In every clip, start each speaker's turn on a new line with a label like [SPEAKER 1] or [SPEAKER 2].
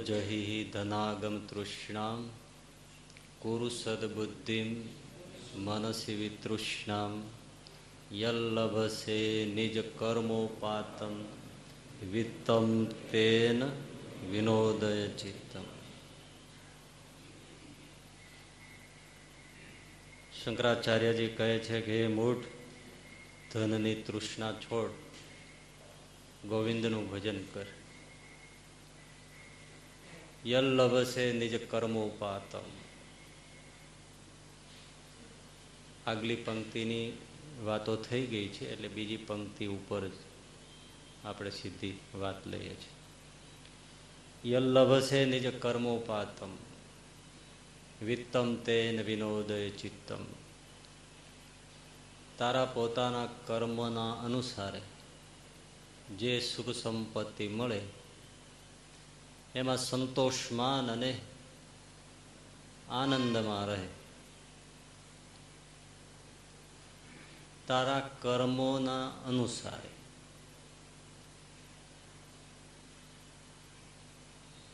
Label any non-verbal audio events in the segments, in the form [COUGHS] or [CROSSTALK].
[SPEAKER 1] જહિ ધનાગમ તૃષ્ણામ કુરુ સદબુદ્ધિમ મનસી વિતૃષ્ણામ યલ્લભસે નિજ કર્મોપાતમ વિત્તમ તેન વિનોદય ચિત્તમ શંકરાચાર્યજી કહે છે કે હે મૂઢ ધનની તૃષ્ણા છોડ ગોવિંદનું ભજન કર યલ્લભસે નિજ કર્મોપાતમ આગલી પંક્તિની વાતો થઈ ગઈ છે, એટલે બીજી પંક્તિ ઉપર જ આપણે સીધી વાત લઈએ છીએ. યલ્લભસે નિજ કર્મોપાતમ વિત્તમ તેન વિનોદય ચિત્તમ. તારા પોતાના કર્મના અનુસારે જે સુખ સંપત્તિ મળે એમાં સંતોષમાન અને આનંદમાં રહે. તારા કર્મોના અનુસારે.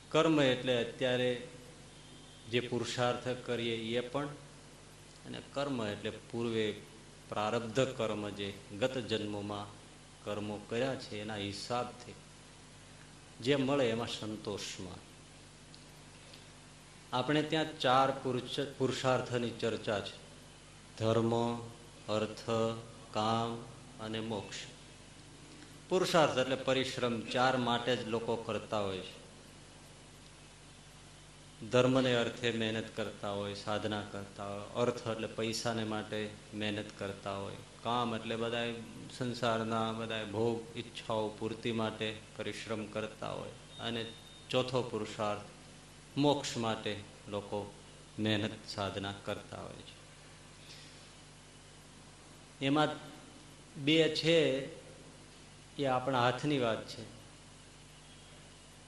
[SPEAKER 1] કર્મ એટલે અત્યારે જે પુરુષાર્થ કરીએ એ પણ, અને કર્મ એટલે પૂર્વે પ્રારબ્ધ કર્મ જે ગત જન્મોમાં કર્મો કર્યા છે એના હિસાબથી. જે મળે એમાં સંતોષમાં. આપણે ત્યાં ચાર પુરુષ પુરુષાર્થની ચર્ચા છે. ધર્મ, અર્થ, કામ અને મોક્ષ. પુરુષાર્થ એટલે પરિશ્રમ ચાર માટે જ લોકો કરતા હોય છે. ધર્મને અર્થે મહેનત કરતા હોય, સાધના કરતા હોય, અર્થ એટલે પૈસાને માટે મહેનત કરતા હોય. કામ એટલે બધા સંસારના બધા ભોગ, ઈચ્છાઓ પૂર્તિ માટે પરિશ્રમ કરતા હોય. અને ચોથો પુરુષાર્થ, મોક્ષ માટે લોકો મહેનત સાધના કરતા હોય છે. એમાં બે છે, એ આપણા હાથની વાત છે.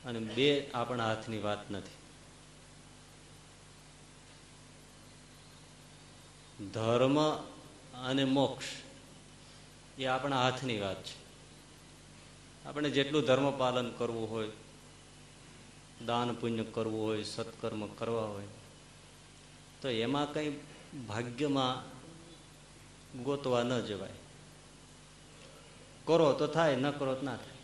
[SPEAKER 1] અને બે આપણા હાથની વાત નથી. ધર્મ અને મોક્ષ એ આપણા હાથની વાત છે. આપણે જેટલું ધર્મ પાલન કરવું હોય, દાન પુણ્ય કરવું હોય, સત્કર્મ કરવા હોય, તો એમાં કંઈ ભાગ્યમાં ગોતવા ન જવાય. કરો તો થાય, ન કરો તો ના થાય.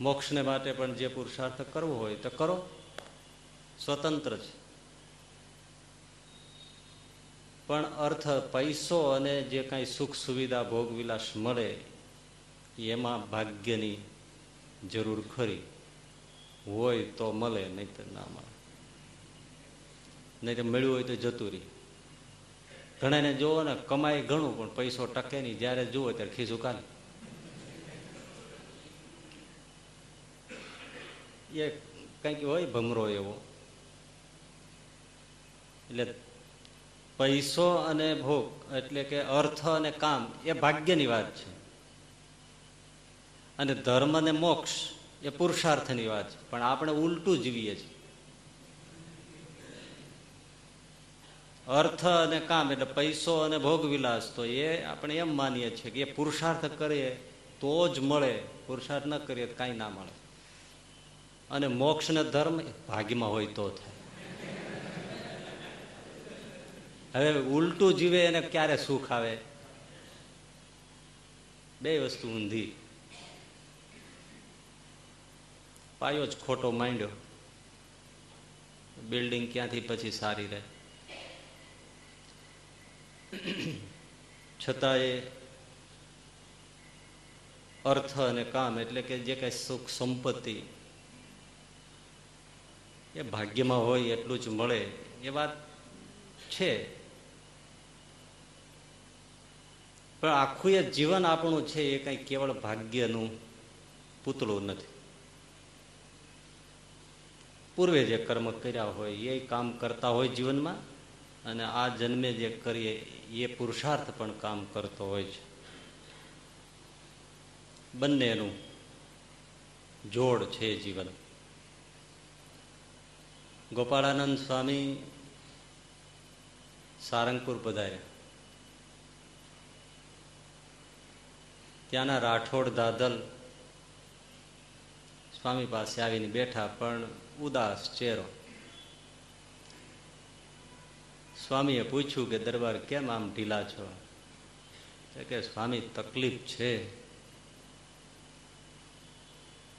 [SPEAKER 1] મોક્ષને માટે પણ જે પુરુષાર્થ કરવો હોય તો કરો. સ્વતંત્ર છે. પણ અર્થ પૈસો અને જે કાંઈ સુખ સુવિધા ભોગવિલાસ મળે, એમાં ભાગ્યની જરૂર ખરી. હોય તો મળે નહીં ના મળે. નહીં તો મળ્યું હોય તો જતું રહી. ઘણાને જોવો ને કમાય ઘણું, પણ પૈસો ટકે નહીં. જ્યારે જુઓ ત્યારે ખીસું કાલે. એ કંઈક હોય ભમરો એવો. એટલે પૈસો અને ભોગ, એટલે કે અર્થ અને કામ, એ ભાગ્યની વાત છે. અને ધર્મ અને મોક્ષ એ પુરુષાર્થની વાત છે. પણ આપણે ઉલટું જીવીએ છીએ. અર્થ અને કામ, એટલે પૈસો અને ભોગ વિલાસ, તો એ આપણે એમ માનીએ છીએ કે એ પુરુષાર્થ કરીએ તો જ મળે. પુરુષાર્થ ન કરીએ તો કાંઈ ના મળે. અને મોક્ષ ને ધર્મ ભાગ્યમાં હોય તો થાય. હવે ઉલટું જીવે એને ક્યારે સુખ આવે? બે વસ્તુ ઊંધી. પાયો જ ખોટો માંડ્યો. બિલ્ડિંગ ક્યાંથી પછી સારી રહે? છતાં એ અર્થ અને કામ એટલે કે જે કઈ સુખ સંપત્તિ એ ભાગ્યમાં હોય એટલું જ મળે. એ વાત છે. પણ આખું એ જીવન આપણું છે એ કઈ કેવળ ભાગ્યનું પૂતળું નથી. પૂર્વે જે કર્મ કર્યા હોય, એ કામ કરતા હોય જીવનમાં અને આ જન્મે જે કરીએ, એ પુરુષાર્થ પણ કામ કરતો હોય છે. બંનેનું જોડ છે જીવન. ગોપાળાનંદ સ્વામી સારંગપુર પધાર્યા. ત્યાંના રાઠોડ દાદલ સ્વામી પાસે આવીને બેઠા, પણ ઉદાસ ચહેરો. સ્વામીએ પૂછ્યું કે, દરબાર કેમ આમ ઢીલા છો? કે, સ્વામી, તકલીફ છે.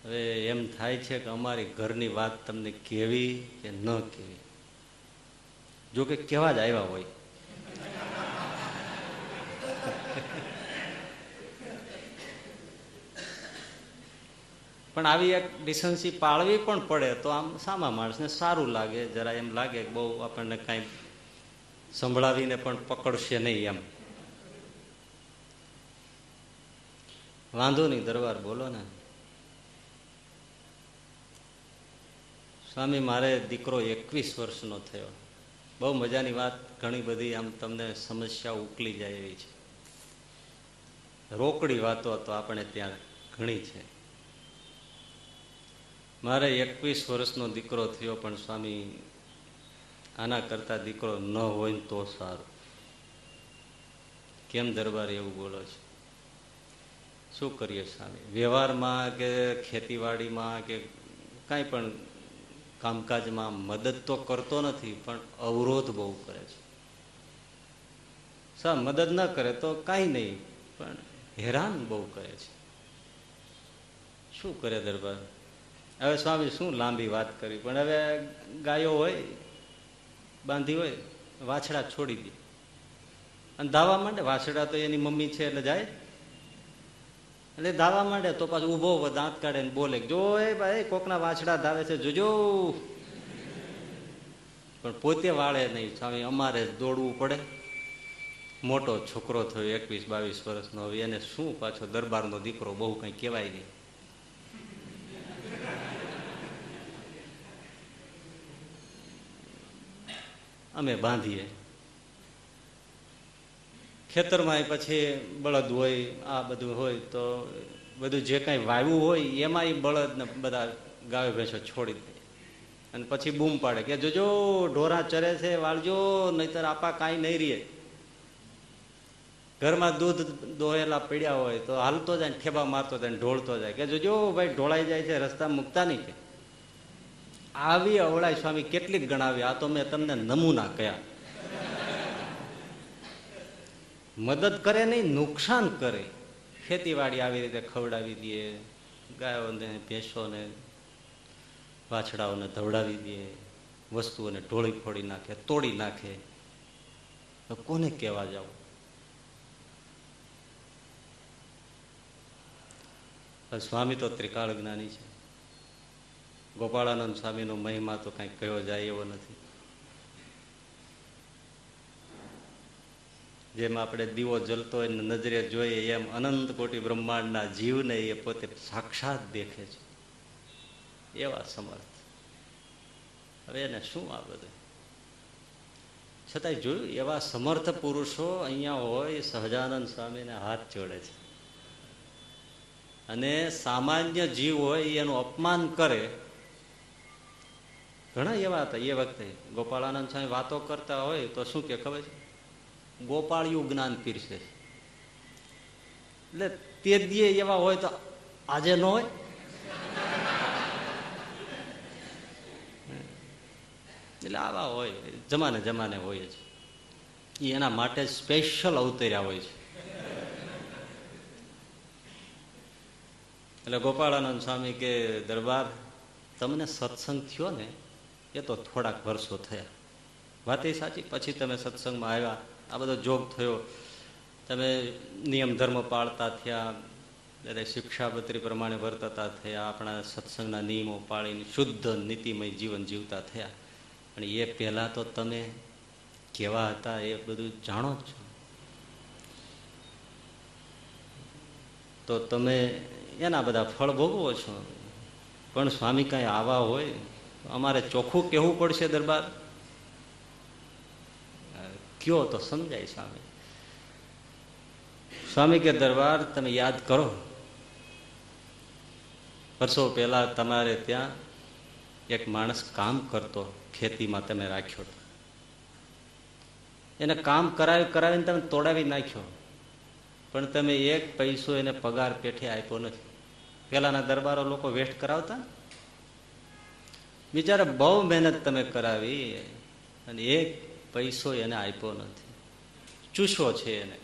[SPEAKER 1] હવે એમ થાય છે કે, અમારી ઘરની વાત તમને કેવી કે ન કેવી? જો કે કેવા જ આવ્યા હોય. પણ આવી એક ડિસન્સી પાળવી પણ પડે તો આમ સામા માણસને સારું લાગે, જરા એમ લાગે બહુ આપણને કાંઈ સંભળાવીને પણ પકડશે નહીં એમ. વાંધો નહીં દરબાર બોલો ને. સ્વામી, મારે દીકરો એકવીસ વર્ષનો થયો. બહુ મજાની વાત, ઘણી બધી આમ તમને સમસ્યા ઉકલી જાય એવી છે. રોકડી વાતો તો આપણે ત્યાં ઘણી છે. મારે એકવીસ વર્ષનો દીકરો થયો, પણ સ્વામી, આના કરતા દીકરો ન હોય તો સારું. કેમ દરબાર એવું બોલો છે? શું કરીએ સ્વામી? વ્યવહારમાં કે ખેતીવાડીમાં કે કાંઈ પણ કામકાજમાં મદદ તો કરતો નથી, પણ અવરોધ બહુ કરે છે. સા, મદદ ન કરે તો કાંઈ નહીં, પણ હેરાન બહુ કરે છે. શું કરે દરબાર? હવે સ્વામી શું લાંબી વાત કરી? પણ હવે ગાયો હોય, બાંધી હોય, વાછડા છોડી દે. અને ધાવા માંડે? વાછડા તો એની મમ્મી છે એટલે જાય. એટલે ધાવા માંડે તો પાછું ઊભો દાંત કાઢે ને બોલે જો એ ભાઈ, કોકના વાછડા ધાવે છે, જોજો. પણ પોતે વાળે નહીં. સ્વામી, અમારે દોડવું પડે. મોટો છોકરો થયો, એકવીસ બાવીસ વર્ષનો. હવે એને શું પાછો દરબારનો દીકરો બહુ કંઈ કહેવાય નહીં. અમે બાંધીએ. ખેતરમાં પછી બળદ હોય, આ બધું હોય તો બધું જે કાંઈ વાવ્યું હોય એમાં બળદ ને બધા ગાયો ભેંસો છોડી દે. અને પછી બૂમ પાડે કે, જોજો, ઢોરા ચરે છે વાળજો નહીતર આપા કાંઈ નહીં રહીએ ઘરમાં દૂધ દોહેલા પીડ્યા હોય તો હાલતો જાય ઠેબા મારતો જાય ઢોળતો જાય કે, જોજો, ભાઈ, ઢોળાઈ જાય છે, રસ્તા મૂકતા નહીં કે. આવી અવળાઈ સ્વામી કેટલીક ગણાવી, આ તો મેં તમને નમૂના કયા. મદદ કરે નહીં, નુકસાન કરે. ખેતીવાડી આવી રીતે ખવડાવી દઈએ ગાયોને, ભેંસોને, વાછડાઓને ધવડાવી દે, વસ્તુઓને ઢોળી ફોડી નાખે, તોડી નાખે. તો કોને કહેવા જાવ? સ્વામી તો ત્રિકાળ જ્ઞાની છે. ગોપાળાનંદ સ્વામીનો મહિમા તો કંઈક કયો જાય એવો નથી. જેમ આપણે દીવો જલતો હોય નજરે જોઈએ એમ અનંત કોટી બ્રહ્માંડના જીવને એ પોતે સાક્ષાત દેખે છે. એવા સમર્થ. હવે એને શું આ બધું? છતાંય જોયું, એવા સમર્થ પુરુષો અહીંયા હોય, સહજાનંદ સ્વામીને હાથ જોડે છે. અને સામાન્ય જીવ હોય, એનું અપમાન કરે ઘણા એવા હતા એ વખતે. ગોપાળાનંદ સ્વામી વાતો કરતા હોય તો શું કે ખબર છે? ગોપાળિયું જ્ઞાન પીરશે એટલે તે દીએ એવા હોય તો આજે ન હોય. એટલે આવા હોય, જમાને જમાને હોય જ. એ એના માટે સ્પેશિયલ અવતર્યા હોય છે. એટલે ગોપાળાનંદ સ્વામી કે, દરબાર, તમને સત્સંગ થયો ને એ તો થોડાક વર્ષો થયા. વાત એ સાચી, પછી તમે સત્સંગમાં આવ્યા, આ બધો જોગ થયો. તમે નિયમ ધર્મ પાળતા થયા, એટલે શિક્ષાપત્રી પ્રમાણે વર્તતા થયા, આપણા સત્સંગના નિયમો પાળીને શુદ્ધ, નીતિમય જીવન જીવતા થયા. પણ એ પહેલાં તો તમે કેવા હતા એ બધું જાણો જ છો. તો તમે એના બધા ફળ ભોગવો છો. પણ સ્વામી કાંઈ આવા હોય? અમારે ચોખ્ખું કહેવું પડશે દરબાર? કયો તો સમજાય સ્વામી. સ્વામી કે, દરબાર તમે યાદ કરો. વર્ષો પહેલા તમારે ત્યાં એક માણસ કામ કરતો, ખેતીમાં તમે રાખ્યો હતો. એને કામ કરાવી, કરાવીને તમે તોડાવી નાખ્યો. પણ તમે એક પૈસો એને પગાર પેઠે આપ્યો નથી. પહેલાના દરબારો લોકો વેસ્ટ કરાવતા? બિચારે બહુ મહેનત તમે કરાવી અને એક પૈસો એને આપ્યો નથી. ચૂસો છે એને.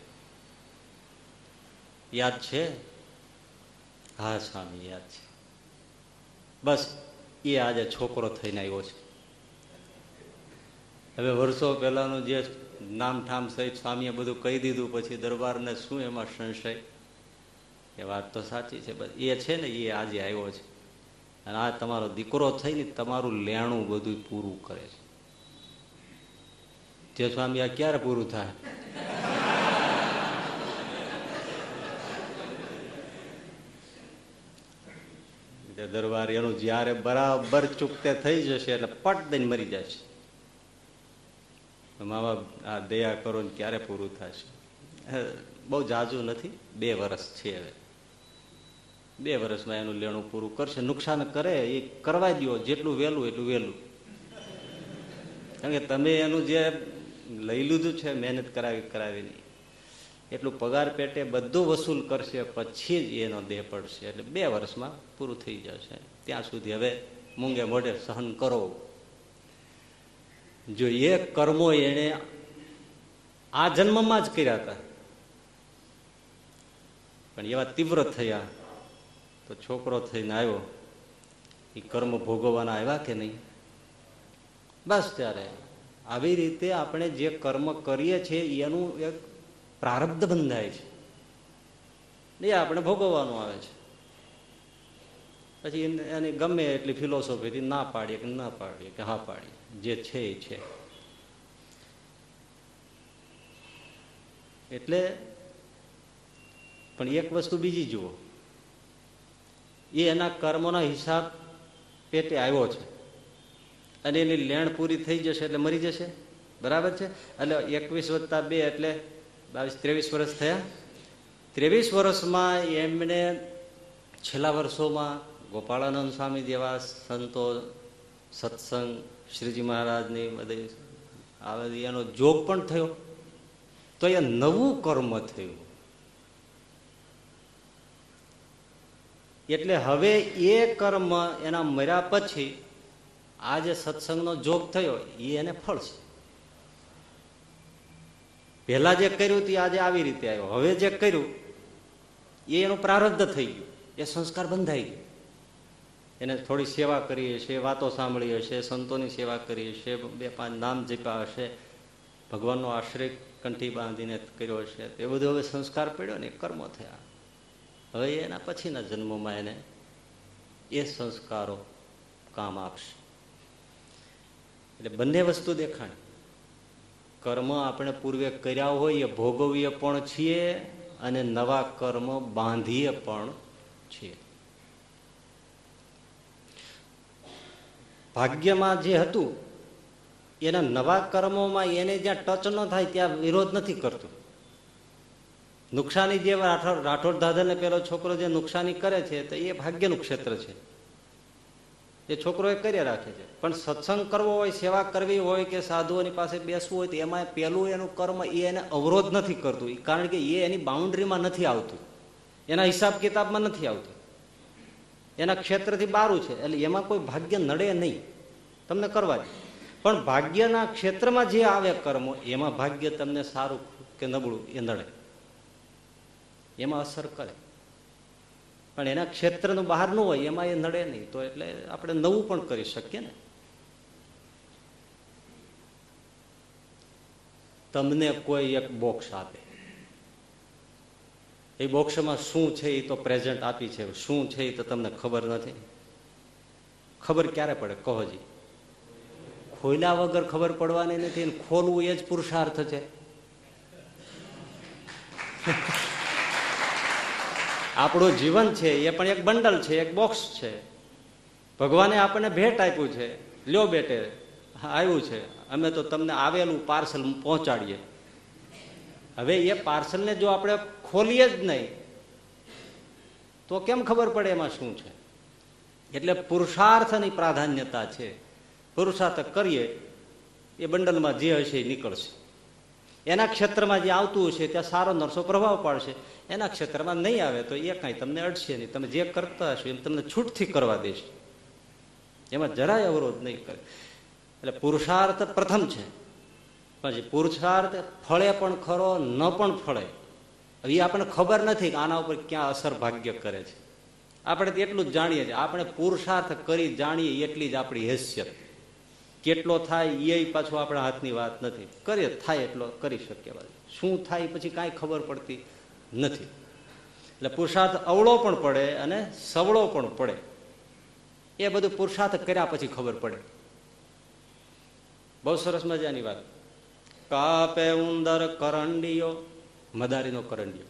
[SPEAKER 1] યાદ છે? હા, સ્વામી, યાદ છે. બસ, એ આજે છોકરો થઈને આવ્યો છે. હવે વર્ષો પહેલાનું જે નામ ઠામ સહિત સ્વામીએ બધું કહી દીધું, પછી દરબારને શું એમાં સંશય? એ વાત તો સાચી છે બસ એ છે ને, એ આજે આવ્યો છે. અને આ તમારો દીકરો થઈને તમારું લેણું બધું પૂરું કરે છે. જે સ્વામી આ ક્યારે પૂરું થાય? દરબાર એનું જયારે બરાબર ચૂકતે થઈ જશે એટલે પટ દઈને મરી જશે મા બાપ આ દયા કરો ને ક્યારે પૂરું થશે બહુ જાજુ નથી. બે વર્ષ છે હવે. બે વર્ષમાં એનું લેણું પૂરું કરશે, નુકસાન કરે, એ કરવા દો જેટલું વહેલું એટલું વહેલું કારણ કે તમે એનું જે લઈ લીધું છે, મહેનત કરાવી, કરાવીની, એટલું પગાર પેટે બધું વસૂલ કરશે, પછી જ એનો દેહ પડશે. એટલે બે વર્ષમાં પૂરું થઈ જશે. ત્યાં સુધી હવે મૂંગે મોઢે સહન કરો. જો એ કર્મો એને આ જન્મમાં જ કર્યા હતા. પણ એવા તીવ્ર થયા. તો છોકરો થઈને આવ્યો. એ કર્મ ભોગવવાના આવ્યા કે નહીં? બસ ત્યારે આવી રીતે આપણે જે કર્મ કરીએ છીએ, એનું એક પ્રારબ્ધ બંધાય છે. એ આપણે ભોગવવાનું આવે છે. પછી એને ગમે એટલી ફિલોસોફીથી ના પાડીએ કે ના પાડીએ કે હા પાડીએ, જે છે એ છે. એટલે પણ એક વસ્તુ બીજી જુઓ. એ એના કર્મોના હિસાબ પેટે આવ્યો છે. અને એની લેણ પૂરી થઈ જશે એટલે મરી જશે. બરાબર છે? એટલે એકવીસ વત્તા બે એટલે બાવીસ, ત્રેવીસ વર્ષ થયા. ત્રેવીસ વર્ષમાં એમણે છેલ્લા વર્ષોમાં ગોપાળાનંદ સ્વામી જેવા સંતો, સત્સંગ, શ્રીજી મહારાજની બધી એનો જોગ પણ થયો. તો એ નવું કર્મ થયું. એટલે હવે એ કર્મ એના મર્યા પછી આ જે સત્સંગનો જોગ થયો, એ એને ફળશે પહેલા જે કર્યું તે આજે આવી રીતે આવ્યો. હવે જે કર્યું, એ એનું પ્રારબ્ધ થઈ ગયું. એ સંસ્કાર બંધાઈ ગયો. એને થોડી સેવા કરી હશે, વાતો સાંભળી હશે, સંતોની સેવા કરી હશે, બે પાંચ નામ જીપા હશે, ભગવાનનો આશ્રય કંઠી બાંધીને કર્યો હશે. તે બધું હવે સંસ્કાર પડ્યો ને કર્મો થયા. હવે એના પછીના જન્મોમાં એને એ સંસ્કારો કામ આપશે. એટલે બંને વસ્તુ દેખાણી. કર્મ આપણે પૂર્વે કર્યા હોઈએ, ભોગવીએ પણ છીએ અને નવા કર્મ બાંધીએ પણ છીએ. ભાગ્યમાં જે હતું, એના નવા કર્મોમાં એને જ્યાં ટચ ન થાય, ત્યાં વિરોધ નથી કરતું. નુકસાની જે રાઠોડ રાઠોડ દાદાને પેલો છોકરો જે નુકસાની કરે છે, તો એ ભાગ્યનું ક્ષેત્ર છે. એ છોકરો એ કર્યા રાખે છે. પણ સત્સંગ કરવો હોય, સેવા કરવી હોય કે સાધુઓની પાસે બેસવું હોય, તો એમાં પેલું એનું કર્મ એ એને અવરોધ નથી કરતું. કારણ કે એ એની બાઉન્ડ્રીમાં નથી આવતું. એના હિસાબ કિતાબમાં નથી આવતું. એના ક્ષેત્રથી બારું છે. એટલે એમાં કોઈ ભાગ્ય નડે નહીં. તમને કરવા દે. પણ ભાગ્યના ક્ષેત્રમાં જે આવે કર્મો, એમાં ભાગ્ય તમને સારું કે નબળું એ નડે. એમાં અસર કરે. પણ એના ક્ષેત્રનું બહારનું હોય, એમાં એ નડે નહીં. તો એટલે આપણે નવું પણ કરી શકીએ ને. તમને કોઈ એક બોક્સ આપે. એ બોક્સમાં શું છે એ તો પ્રેઝન્ટ આપી છે. શું છે એ તો તમને ખબર નથી. ખબર ક્યારે પડે? કહો જી. ખોલ્યા વગર ખબર પડવાની નથી ખોલવું એ જ પુરુષાર્થ છે. આપણું જીવન છે, એ પણ એક બંડલ છે, એક બોક્સ છે. ભગવાને આપણને ભેટ આપ્યું છે. લ્યો બેટે, આવ્યું છે. અમે તો તમને આવેલું પાર્સલ પહોંચાડીએ. હવે એ પાર્સલને જો આપણે ખોલીએ જ નહીં, તો કેમ ખબર પડે એમાં શું છે? એટલે પુરુષાર્થની પ્રાધાન્યતા છે. પુરુષાર્થ કરીએ, એ બંડલમાં જે હશે એ નીકળશે. એના ક્ષેત્રમાં જે આવતું હશે, ત્યાં સારો નરસો પ્રભાવ પાડશે. એના ક્ષેત્રમાં નહીં આવે તો એ કાંઈ તમને અડશે નહીં. તમે જે કરતા હશો એમ તમને છૂટથી કરવા દેશે. એમાં જરાય અવરોધ નહીં કરે. એટલે પુરુષાર્થ પ્રથમ છે. પછી પુરુષાર્થ ફળે પણ ખરો, ન પણ ફળે. એ આપણને ખબર નથી કે આના ઉપર ક્યાં અસર ભાગ્ય કરે છે. આપણે એટલું જ જાણીએ છીએ. આપણે પુરુષાર્થ કરી જાણીએ એટલી જ આપણી હેસિયત. કેટલો થાય એ પાછું આપણા હાથની વાત નથી. કરીએ થાય એટલો, કરી શકીએ શું થાય પછી કાંઈ ખબર પડતી નથી. એટલે પુરુષાર્થ અવળો પણ પડે અને સવળો પણ પડે. એ બધું પુરુષાર્થ કર્યા પછી ખબર પડે. બહુ સરસ મજાની વાત. કાપે ઉંદર કરંડીયો, મદારીનો કરંડિયો.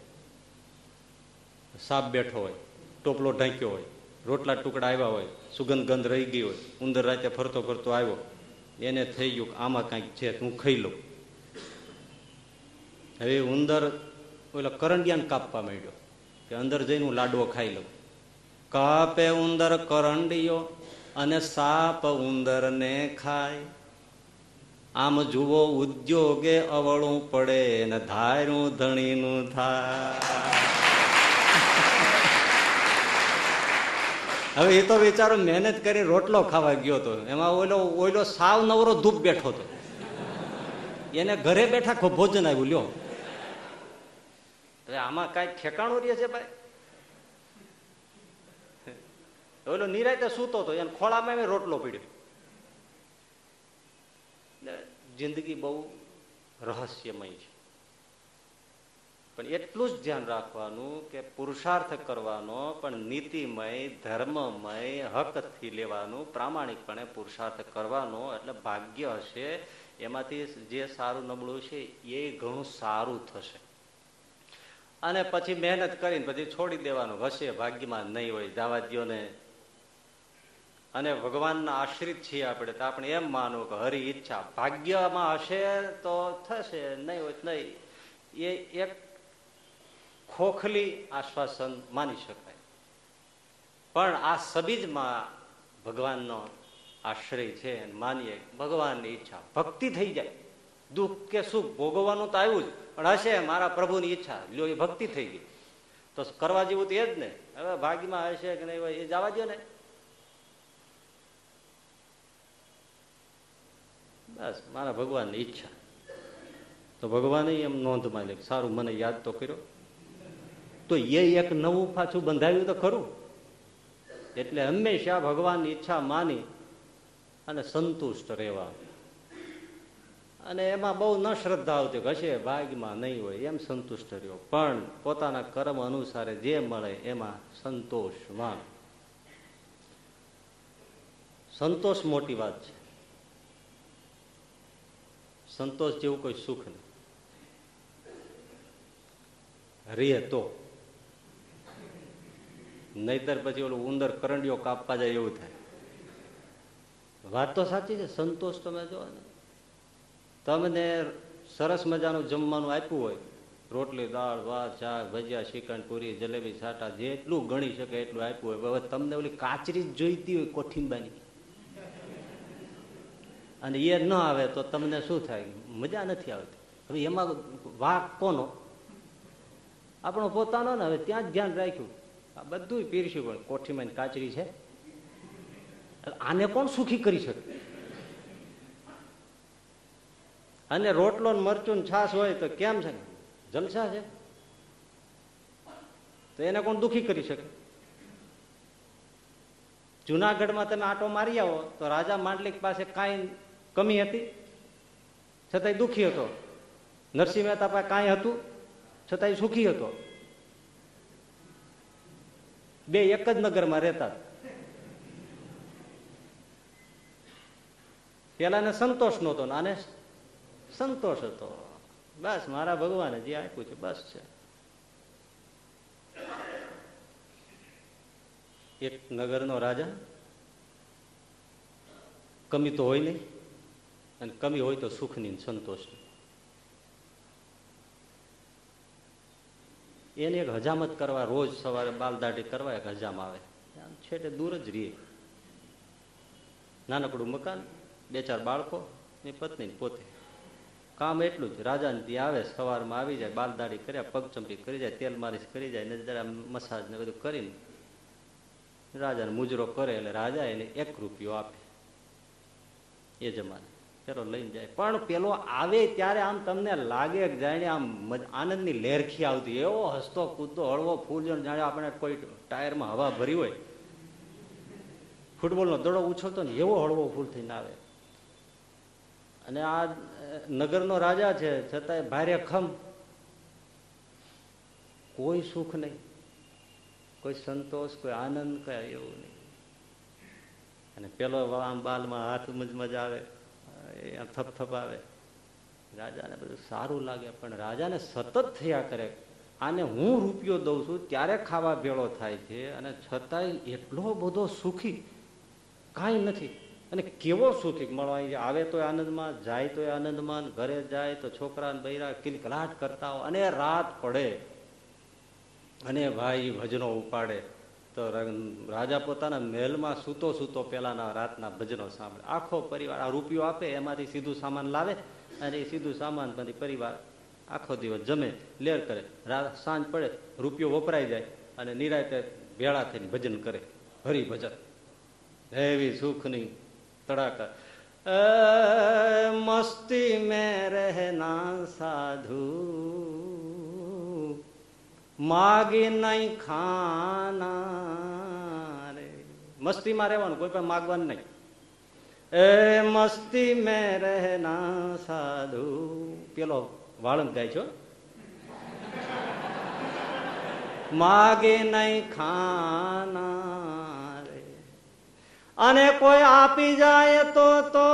[SPEAKER 1] સાપ બેઠો હોય, ટોપલો ઢાંક્યો હોય, રોટલા ટુકડા આવ્યા હોય, સુગંધ ગંધ રહી ગઈ હોય, ઉંદર રાતે ફરતો ફરતો આવ્યો. એને થઈ ગયું કે આમાં કાંઈક છે હું ખાઈ લઉં. હવે ઉંદર ઓલા કરંડિયાને કાપવા માંડ્યો કે અંદર જઈને હું લાડવો ખાઈ લઉં. કાપે ઉંદર કરંડિયો અને સાપ ઉંદરને ખાય. આમ જુઓ ઉદ્યોગે અવળું પડે ને ધાર્યું ધણીનું થાય. હવે એ તો વિચારો મહેનત કરી રોટલો ખાવા ગયો હતો એમાં ઓલો ઓલો સાવ નવરો ધૂપ બેઠો હતો. એને ઘરે બેઠા ભોજન આવ્યું લ્યો. હવે આમાં કઈ ઠેકાણું રહે છે ભાઈ? ઓલો નિરાયતે સૂતો હતો, એને ખોળામાં એમ રોટલો પીડ્યો. જિંદગી બહુ રહસ્યમય છે. પણ એટલું જ ધ્યાન રાખવાનું કે પુરુષાર્થ કરવાનો, પણ નીતિમય, ધર્મમય હકથી લેવાનું, પ્રામાણિકપણે પુરુષાર્થ કરવાનો એટલે ભાગ્ય હશે. એમાંથી જે સારું નબળું છે એ ઘણું સારું થશે. અને પછી મહેનત કરીને પછી છોડી દેવાનું, હશે, ભાગ્યમાં નહીં હોય દાવાદીઓને અને ભગવાનના આશ્રિત છીએ આપણે, તો આપણે એમ માનવું કે હરી ઈચ્છા, ભાગ્યમાં હશે તો થશે, નહીં હોય નહીં. એ એક ખોખલી આશ્વાસન માની શકાય. પણ આ સબીજમાં ભગવાનનો આશ્રય છે માનીએ ભગવાનની ઈચ્છા ભક્તિ થઈ જાય. દુઃખ કે સુખ ભોગવવાનું તો આવ્યું જ, પણ હશે મારા પ્રભુની ઈચ્છા. લ્યો, એ ભક્તિ થઈ ગઈ. તો કરવા જેવું તો એ જ ને. હવે ભાગ્યમાં હશે કે નહીં એ જવા દો ને. બસ, મારા ભગવાનની ઈચ્છા. તો ભગવાને એમ નોંધમાં લે સારું, મને યાદ તો કર્યો. તો એ એક નવું પાછું બંધાવ્યું તો ખરું. એટલે હંમેશા ભગવાનની ઈચ્છા માની અને સંતુષ્ટ રહેવા. અને એમાં બહુ ન શ્રદ્ધા આવતી હશે ભાગમાં નહીં હોય, એમ સંતુષ્ટ રહ્યો. પણ પોતાના કર્મ અનુસારે જે મળે એમાં સંતોષ માન. સંતોષ મોટી વાત છે. સંતોષ જેવું કોઈ સુખ નહીં રે તો નહીતર પછી ઓલું ઉંદર કરંડીઓ કાપવા જાય એવું થાય. વાત તો સાચી છે, સંતોષ તમે જો ને. તમને સરસ મજાનું જમવાનું આપ્યું હોય, રોટલી, દાળ, ભાત, શાક, ભજીયા, શ્રીખંડ, પૂરી, જલેબી સાટા જેટલું ગણી શકે એટલું આપ્યું હોય. હવે તમને ઓલી કાચરી જ જોઈતી હોય કોઠીંબાની અને એ ન આવે તો તમને શું થાય? મજા નથી આવતી. હવે એમાં વાક કોનો? આપણો પોતાનો ને, હવે ત્યાં જ ધ્યાન રાખ્યું. આ બધું પીરસ્યું પણ કોઠીમાં કાચરી છે. આને કોણ સુખી કરી શકે? અને રોટલો મરચું છાસ હોય તો કેમ છે? જલસા છે. તો એને કોણ દુખી કરી શકે? જુનાગઢમાં તમે આટો મારી આવો તો રાજા માંડલિક પાસે કાંઈ કમી હતી? છતાંય દુખી હતો. નરસિંહ મહેતા પાસે કાંઈ હતું? છતાંય સુખી હતો. બે એક જ નગરમાં રહેતા. પેલાને સંતોષ નહોતો આને સંતોષ હતો. બસ મારા ભગવાને જે આપ્યું છે, બસ છે. એક નગરનો રાજા. કમી તો હોય નહીં, અને કમી હોય તો સુખની સંતોષની. એને એક હજામત કરવા રોજ સવારે બાલદાઢી કરવા એક હજામ આવે. આમ છેટે દૂર જ રહીએ નાનકડું મકાન, બે ચાર બાળકો, ને પત્ની પોતે. કામ એટલું જ. રાજાને ત્યાં આવે, સવારમાં આવી જાય બાલદાડી કર્યા, પગચંપી કરી જાય, તેલ માલિશ કરી જાય ને જરા મસાજ ને બધું કરીને રાજાને મુજરો કરે એટલે રાજા એને એક રૂપિયો આપે. એ જમાને. પેલો લઈને જાય. પણ પેલો આવે ત્યારે આમ તમને લાગે કે જાણે આમ આનંદની લેરખી આવતી. એવો હસતો કૂદતો, હળવો ફૂલ જાણે આપણે કોઈ ટાયરમાં હવા ભરી હોય. ફૂટબોલનો દડો ઉછળતો ને એવો હળવો ફૂલ થઈને આવે. અને આ નગરનો રાજા છે, છતાંય ભારે ખમ. કોઈ સુખ નહીં. કોઈ સંતોષ, કોઈ આનંદ, કઈ એવું નહીં. અને પેલો આમ બાલમાં હાથ મજ આવે. થપ થપ આવે રાજાને બધું સારું લાગે, પણ રાજાને સતત થયા કરે. આને હું રૂપિયો દઉં છું, ત્યારે ખાવા ભેળો થાય છે, અને છતાંય એટલો બધો સુખી કાંઈ નથી. અને કેવો સુખી? મળવા આવે તો આનંદમાં, જાય તો આનંદમાં, ઘરે જાય તો છોકરાને બૈરા કિલકલાટ કરતા હોય, અને રાત પડે. અને ભાઈ ભજનો ઉપાડે. તો રાજા પોતાના મહેલમાં સૂતો સૂતો પેલાના રાતના ભજનો સાંભળે. આખો પરિવાર આ રૂપિયો આપે, એમાંથી સીધું સામાન લાવે અને એ સીધું સામાન પછી પરિવાર આખો દિવસ જમે, લેર કરે. સાંજ પડે, રૂપિયો વપરાઈ જાય અને નિરાયતે ભેળા થઈને ભજન કરે. હરિભજન. એવી સુખની તડાકા. મસ્તી મેં રહેના સાધુ. માગી નહીં ખાના રે મસ્તીમાં રહેવાનું, કોઈ પણ માગવાનું નહીં. એ મસ્તી મેં રહેના સાધુ. પેલો વાળંદ ગાય છો માગે નહીં ખાના રે અને કોઈ આપી જાય તો તો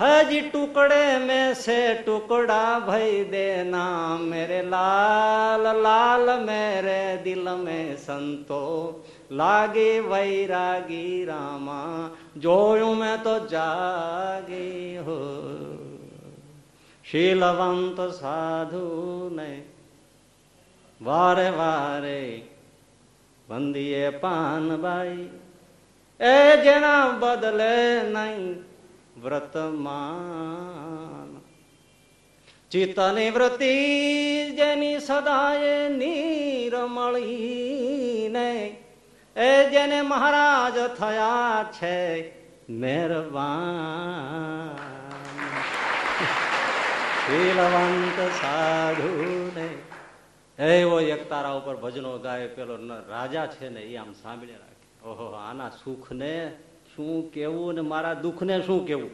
[SPEAKER 1] હજી ટુકડે મેં છે ટુકડા ભઈ દેના મેરે લાલ લાલ મેરે દિલ મેં સંતો. લાગે વૈરાગી રામા, જોયું મેં તો જાગી હો. શીલવંત સાધુ ને વારે વારે વંદીએ પાનબાઈ. એ જેના બદલે નહીં વ્રતમાન. ચિત્તની વૃત્તિ જેની સદાય નીરમળી ને એ જેને મહારાજ થયા છે મહેરબાન શીલવંત સાધુ ને એવો એક તારા ઉપર ભજનો ગાય, પેલો રાજા છે ને એ આમ સાંભળી રાખે. ઓહો, આના સુખ ને શું કેવું ને મારા દુઃખ ને શું કેવું?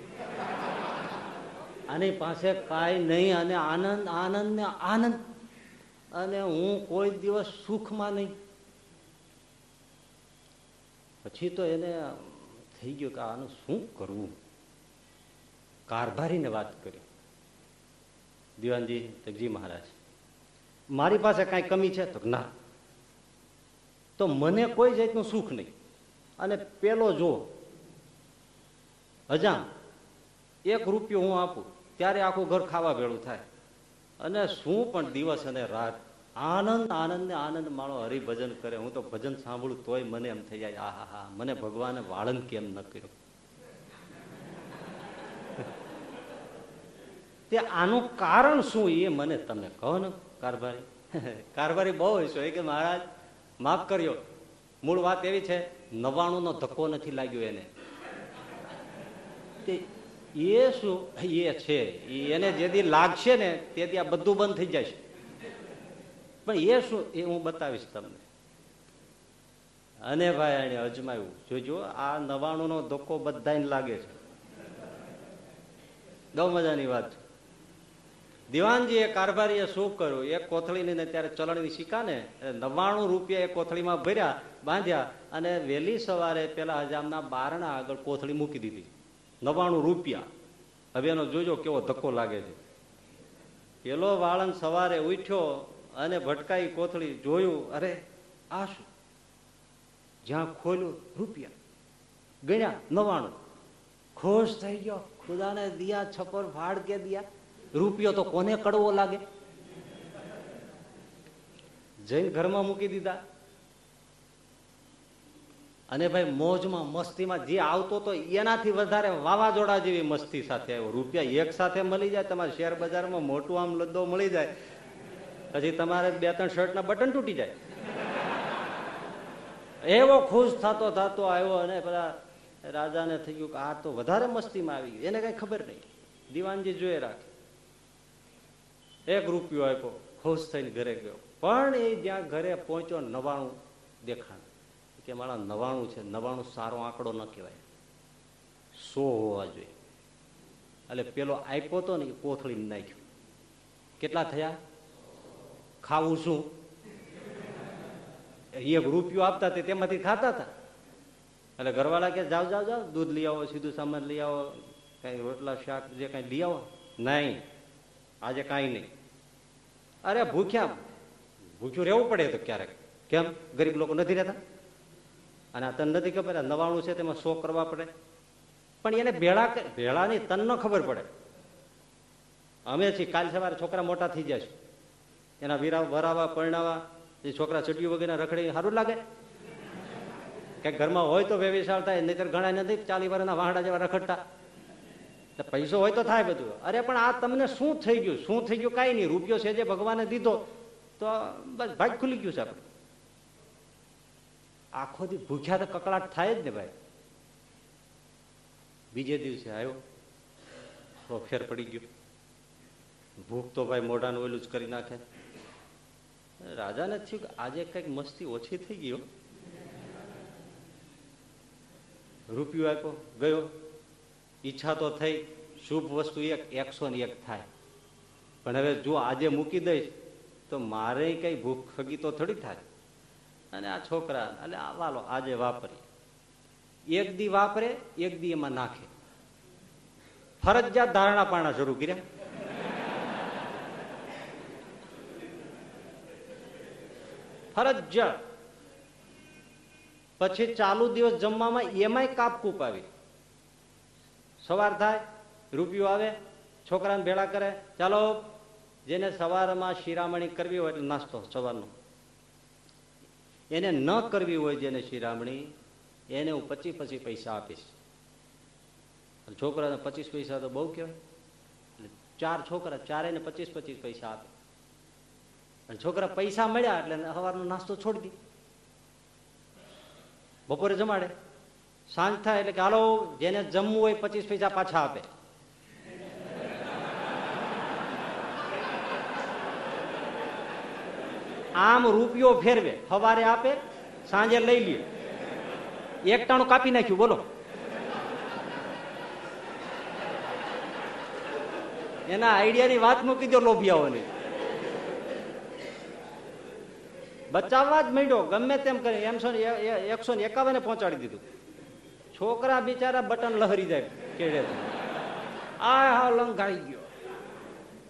[SPEAKER 1] આની પાસે કાંઈ નહીં અને આનંદ આનંદ ને આનંદ. અને હું કોઈ દિવસ સુખમાં નહીં. પછી તો એને થઈ ગયું કે આનું શું કરવું? કારભારીને વાત કરી. દિવાનજી જગજી મહારાજ, મારી પાસે કાંઈ કમી છે? તો ના. તો મને કોઈ જાતનું સુખ નહીં. અને પેલો જો હજામ. એક રૂપિયો હું આપું, ત્યારે આખું ઘર ખાવા ભેળું થાય. અને શું પણ દિવસ અને રાત આનંદ આનંદ ને આનંદ માણો હરિભજન કરે. હું તો ભજન સાંભળું તોય મને એમ થઈ જાય, આહા, હા, મને ભગવાને વાળંદ કેમ ન કર્યો? તે આનું કારણ શું એ મને તમે કહો ને, કારભારી. [LAUGHS] કારભારી બહુ હશો કે મહારાજ? માફ કર્યો મૂળ વાત એવી છે નવાણું નો ધક્કો નથી લાગ્યો એને. તે એ શું? એ છે. એને જેથી લાગશે ને તેથી આ બધું બંધ થઈ જશે. પણ એ શું? એ હું બતાવીશ તમને. અને ભાઈ, એને અજમાવ્યું. જોજો, આ નવાણું નો ધક્કો બધાને લાગે છે. બહુ મજાની વાત છે. દિવાનજી એ કારભારીએ શું કર્યું? એક કોથળી ને ત્યારે ચલણની સિક્કાને નવ્વાણું રૂપિયા એ કોથળીમાં ભર્યા, બાંધ્યા અને વહેલી સવારે પેલા હજામના બારણા આગળ કોથળી મૂકી દીધી. નવ્વાણું રૂપિયા. હવે એનો જોજો કેવો ધક્કો લાગે છે. પેલો વાળંદ સવારે ઉઠ્યો અને ભટકાઈ કોથળી જોયું, અરે, આ શું? જ્યાં ખોલ્યું, રૂપિયા. ગણ્યા નવાણું ખુશ થઈ ગયો. ખુદાને દિયા, છપર ફાડ કે દિયા? રૂપિયો તો કોને કડવો લાગે? જઈને ઘરમાં મૂકી દીધા. અને ભાઈ મોજમાં, મસ્તીમાં જે આવતો તો એનાથી વધારે વાવાઝોડા જેવી મસ્તી સાથે આવ્યો. રૂપિયા એક સાથે મળી જાય, તમારે શેર બજારમાં મોટું આમ લદ્દો મળી જાય. પછી તમારે બે ત્રણ શર્ટના બટન તૂટી જાય. એવો ખુશ થતો થતો આવ્યો અને પેલા રાજાને થઈ ગયું કે આ તો વધારે મસ્તીમાં આવી ગયું. એને કઈ ખબર નહીં. દિવાનજી જોઈ રાખે. એક રૂપિયો આપ્યો, ખુશ થઈને ઘરે ગયો. પણ એ જ્યાં ઘરે પહોંચ્યો, નવાણું દેખાણ. કે મારા નવાણું છે, નવાણું સારો આંકડો ન કહેવાય. સો હોવા જોઈએ. એટલે પેલો આપ્યો હતો ને એ કોથળી નાખ્યો. કેટલા થયા? ખાવું શું? એક રૂપિયો આપતા તે તેમાંથી ખાતા હતા. એટલે ઘરવાળા કે જાઓ જાઓ જાઓ, દૂધ લઈ આવો, સીધું સામાન લઈ આવો, કઈ રોટલા, શાક, જે કઈ લઈ આવો. નહીં, આજે કાંઈ નહીં. અરે ભૂખ્યા, ભૂખ્યું રહેવું પડે તો ક્યારેક. કેમ? ગરીબ લોકો નથી રહેતા? અને આ તને નથી ખબર નવાણું છે તેમાં સો કરવા પડે. પણ એને ભેળા ભેળા નહીં તન ન ખબર પડે. અમે છીએ, કાલ સવારે છોકરા મોટા થઈ જશે એના વીરા વરાવા, પરણાવા, એ છોકરા ચટીયું વગેરે રખડી સારું લાગે. કે ઘરમાં હોય તો વ્યવસાય થાય નહીતર ઘણા નથી, ચાલી વર્ષના વાહડા જેવા રખડતા. પૈસો હોય તો થાય બધું. અરે પણ આ તમને શું થઈ ગયું? શું થઈ ગયું? કાંઈ નહીં. રૂપિયો છે જે ભગવાને દીધો, તો બસ ભાગ ખુલી ગયું છે આપણે. આખો દી ભૂખ્યા તો કકડાટ થાય જ ને ભાઈ. બીજે દિવસે આવ્યો. તો ફેર પડી ગયો. ભૂખ તો ભાઈ મોઢાનું ઓલું જ કરી નાખે. રાજાને થયું કે આજે કંઈક મસ્તી ઓછી થઈ ગયો રૂપિયો આપ્યો, ગયો. ઈચ્છા તો થઈ, શુભ વસ્તુ એક, એકસો ને એક થાય. પણ હવે જો આજે મૂકી દઈશ, તો મારે કઈ ભૂખ ખગી તો થોડી થાય. અને આ છોકરા, એટલે વાલો આજે વાપરીએ એક દી વાપરે, એક દી એમાં નાખે. ફરજિયાત ધારણા પાણા શરૂ કર્યા. ફરજિયાત. પછી ચાલુ દિવસ જમવામાં એમાંય કાપ કૂપ આવી. સવાર થાય, રૂપિયો આવે, છોકરાને ભેળા કરે, ચાલો, જેને સવારમાં શિરામણી કરવી હોય એટલે નાસ્તો, સવારનો. એને ન કરવી હોય જેને શિરામણી એને હું પચીસ પચીસ પૈસા આપીશ. છોકરાને પચીસ પૈસા તો બહુ કહેવાય. ચાર છોકરા ચારેને પચીસ પચીસ પૈસા આપે. અને છોકરા પૈસા મળ્યા એટલે સવારનો નાસ્તો છોડી દે. બપોરે જમાડે. સાંજ થાય એટલે કે હાલો, જેને જમવું હોય પચીસ પૈસા પાછા આપે. આમ રૂપિયો ફેરવે. સવારે આપે, સાંજે લઈ લે. એકટાણું કાપી નાખ્યું, બોલો. એના આઈડિયાની વાત મૂકી દો લોભિયાઓની. બચાવવા જ માંડ્યો, ગમે તેમ કરી. એમસો ને એકસો ને એકાવને પહોંચાડી દીધું. છોકરા બિચારા બટન લહરી જાય, કેડે આ હા લંઘાઈ ગયો.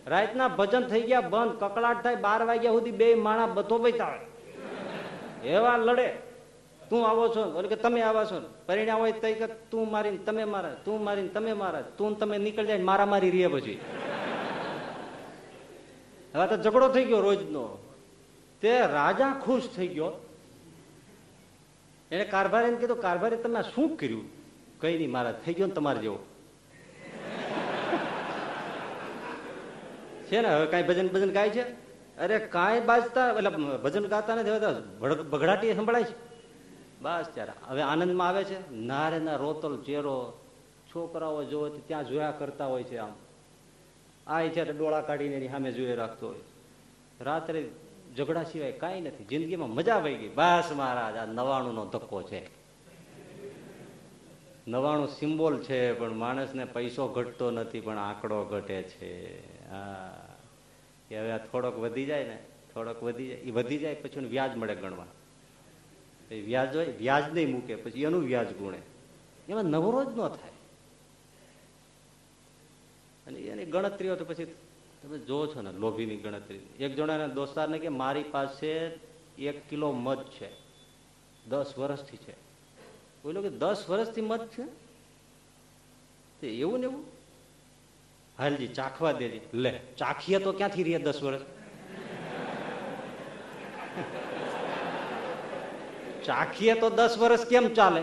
[SPEAKER 1] રાતના ભજન થઈ ગયા, બંધ કકડાટ થાય, બાર વાગ્યા સુધી બે માણા બધો બતાવે એવા લડે. તું આવો છો? ઓલે કે તમે આવા છો? પરિણામ હોય તઈ કે તું મારીને તમે મારા, તું મારીને તમે મારા, તું તમે નીકળી જાય મારા મારી રીએ પછી. હવે તો ઝઘડો થઈ ગયો રોજનો. તે રાજા ખુશ થઈ ગયો. એને કારભારી કીધું, કારભારી, તમે શું કર્યું? કઈ નહીં મારા, થઈ ગયો ને તમારે જેવો. છે ને? હવે કાંઈ ભજન ભજન ગાય છે? અરે કાંઈ બાજતા, એટલે ભજન ગાતા નથી ભગડાટી સંભળાય છે. બસ ત્યારે. હવે આનંદમાં આવે છે. નારે ના રોતલ ચેરો, છોકરાઓ જોવો ત્યાં જોયા કરતા હોય છે આમ. આ જયારે ડોળા કાઢીને એની સામે જોઈ રાખતો હોય. રાત્રે ઝઘડા સિવાય કાંઈ નથી. જિંદગીમાં મજા આવી ગઈ. બસ મહારાજ, આ નવાણું નો ધક્કો છે. નવાણું સિમ્બોલ છે, પણ માણસને પૈસો ઘટતો નથી, પણ આંકડો ઘટે છે. હા. હવે આ થોડોક વધી જાય ને, થોડોક વધી જાય, એ વધી જાય પછી વ્યાજ મળે ગણવા. વ્યાજ હોય, વ્યાજ નહીં મૂકે, પછી એનું વ્યાજ ગુણે. એમાં નવરો જ ન થાય. અને એની ગણતરીઓ તો પછી તમે જોવો છો ને, લોભીની ગણતરી. એક જણાના દોસ્તારને કે મારી પાસે એક કિલો મધ છે. દસ વર્ષથી છે. બોલો કે દસ વર્ષથી મધ છે? એવું ને એવું? હાલજી ચાખવા દેજી લે. ચાખીએ તો ક્યાંથી રહીએ દસ વર્ષ? ચાખીએ તો દસ વર્ષ કેમ ચાલે?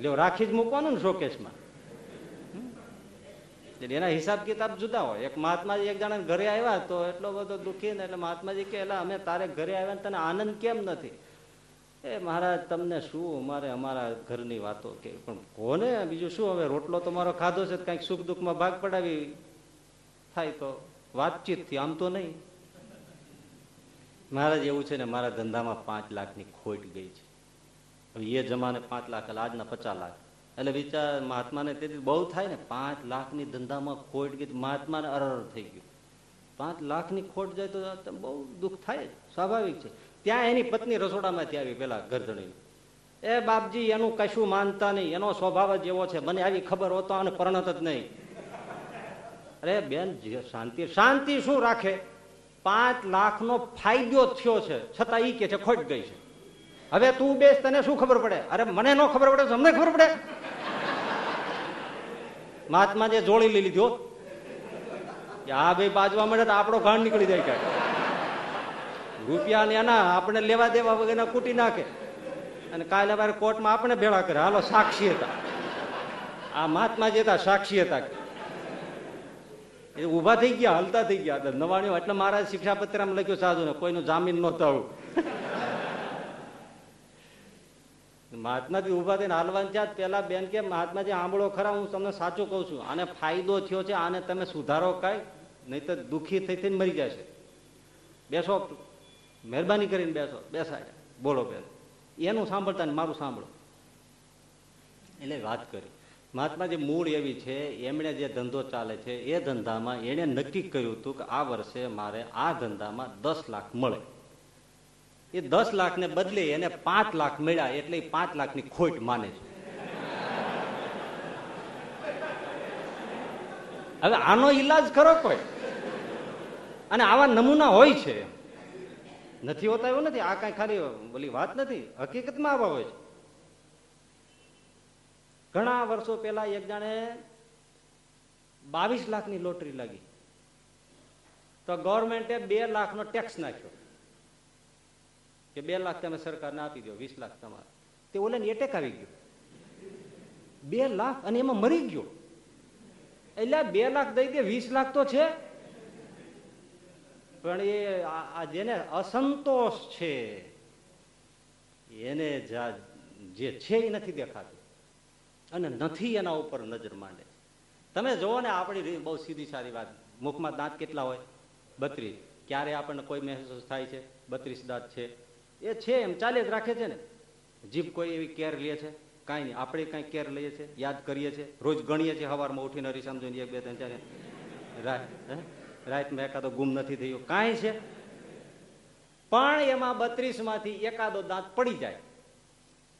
[SPEAKER 1] લ્યો રાખી જ મૂકવાનું ને શોકેશમાં એટલે એના હિસાબ કિતાબ જુદા હોય. એક મહાત્માજી એક જણા ઘરે આવ્યા તો એટલો બધો દુઃખી ને એટલે મહાત્માજી કે એટલે અમે તારે ઘરે આવ્યા ને તને આનંદ કેમ નથી? એ મહારાજ તમને શું? અમારે અમારા ઘરની વાતો કે પણ કોને? બીજું શું? હવે રોટલો તો મારો ખાધો છે કંઈક સુખ દુઃખમાં ભાગ પડાવી થાય તો વાતચીતથી આમ તો નહીં. મહારાજ એવું છે ને, મારા ધંધામાં પાંચ લાખની ખોટ ગઈ છે. હવે એ જમાને પાંચ લાખ આજના પચાસ લાખ. એટલે વિચાર મહાત્માને તેથી બહુ થાય ને, પાંચ લાખની ધંધામાં ખોટ ગઈ, મહાત્માને અરર થઈ ગયું. પાંચ લાખની ખોટ જાય તો બહુ દુઃખ થાય સ્વાભાવિક છે. ત્યાં એની પત્ની રસોડામાંથી આવી પેલા ગરદણી એ બાપજી, એનું કશું માનતા નહીં, એનો સ્વભાવ જ એવો છે. મને આવી ખબર હોતો આને પરણત જ નહીં. અરે બેન શાંતિ શાંતિ શું રાખે? પાંચ લાખનો ફાયદો થયો છે, છતાં ઈ કે છે ખોટ ગઈ છે. હવે તું બેસ, તને શું ખબર પડે? અરે મને ન ખબર પડે તમને ખબર પડે. મહાત્મા જે જોડી લઈ લીધો કે આ ભાઈ બાજવા મળે તો આપણો ઘાણ નીકળી જાય ક્યાંક. રૂપિયા ને એના આપણે લેવા દેવા વગર કૂટી નાખે. અને કાલે વારે કોર્ટમાં આપણે ભેળા કરે હાલો, સાક્ષી હતા. આ મહાત્મા જે હતા, સાક્ષી હતા. એ ઊભા થઈ ગયા, હલતા થઈ ગયા. નવાણ્યું એટલે મારા શિક્ષાપત્રમાં લખ્યું સાધુ ને કોઈનું જામીન નહોતું આવું મહાત્માજી ઊભા થઈને હાલવાન ત્યાં પેલા બેન કે, મહાત્માજી, આંબળો ખરા, હું તમને સાચું કહું છું. આને ફાયદો થયો છે, આને તમે સુધારો કાંઈ, નહીં તો દુઃખી થઈ થઈને મરી જશે બેસો, મહેરબાની કરીને બેસો બેસાય બોલો બેન. એનું સાંભળતા ને મારું સાંભળો. એટલે વાત કરી. મહાત્માજી મૂળ એવી છે, એમણે જે ધંધો ચાલે છે, એ ધંધામાં એણે નક્કી કર્યું હતું કે આ વર્ષે મારે આ ધંધામાં દસ લાખ મળે. એ દસ લાખને બદલે એને પાંચ લાખ મળ્યા એટલે પાંચ લાખની ખોટ માને છે. હવે આનો ઈલાજ ખરો કોઈ. અને આવા નમૂના હોય છે. નથી હોતા એવું નથી. આ કઈ ખાલી બોલી વાત નથી. હકીકતમાં આવા હોય છે. ઘણા વર્ષો પહેલા એક જાણે બાવીસ લાખની લોટરી લાગી. તો ગવર્મેન્ટે બે લાખનો ટેક્સ નાખ્યો. કે બે લાખ તમે સરકારને આપી દો, વીસ લાખ તમારે. તે ઓલે એટેક આવી ગયો. બે લાખ અને એમાં મરી ગયો. એટલે બે લાખ દઈ દે, વીસ લાખ તો છે. પણ એ આ જેને અસંતોષ છે, એને જે છે એ નથી દેખાતું. અને નથી એના ઉપર નજર માંડે. તમે જુઓ ને આપણી બહુ સીધી સારી વાત. મુખમાં દાંત કેટલા હોય? બત્રીસ. ક્યારે આપણને કોઈ મહેસૂસ થાય છે? બત્રીસ દાંત છે. એ છે એમ, ચાલે જ રાખે છે ને. જીભ કોઈ એવી કેર લે છે? કાંઈ નહીં. આપણે કાંઈ કેર લઈએ છીએ યાદ કરીએ છીએ રોજ ગણીએ છીએ સવારમાં ઉઠીને હરીસામ જોઈને એક, બે, ત્રણ, ચાર? રાતમાં એકાદો ગુમ નથી થયો. કાંઈ છે? પણ એમાં બત્રીસમાંથી એકાદો દાંત પડી જાય.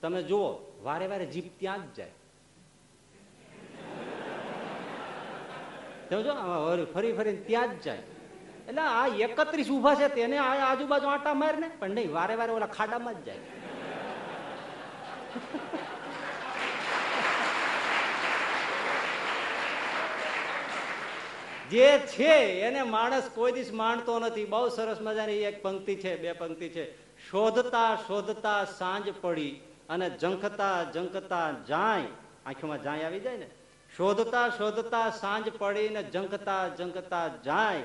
[SPEAKER 1] તમે જુઓ, વારે વારે જીભ ત્યાં જ જાય. તમે જો આમાં વળી ફરી ફરી ત્યાં જ જાય. એટલે આ એકત્રીસ ઊભા છે તેને આજુબાજુ આટા માર ને પણ નહીં, વારે વારે ઓલા ખાડામાં જ જાય. જે છે, એને માણસ કોઈ દિવસ માણતો નથી. બહુ સરસ મજાની એક પંક્તિ છે, બે પંક્તિ છે. શોધતા શોધતા સાંજ પડી અને જંખતા જંખતા જાય. આંખીમાં જાય આવી જાય ને. શોધતા શોધતા સાંજ પડીને જંકતા ઝંખતા જાય.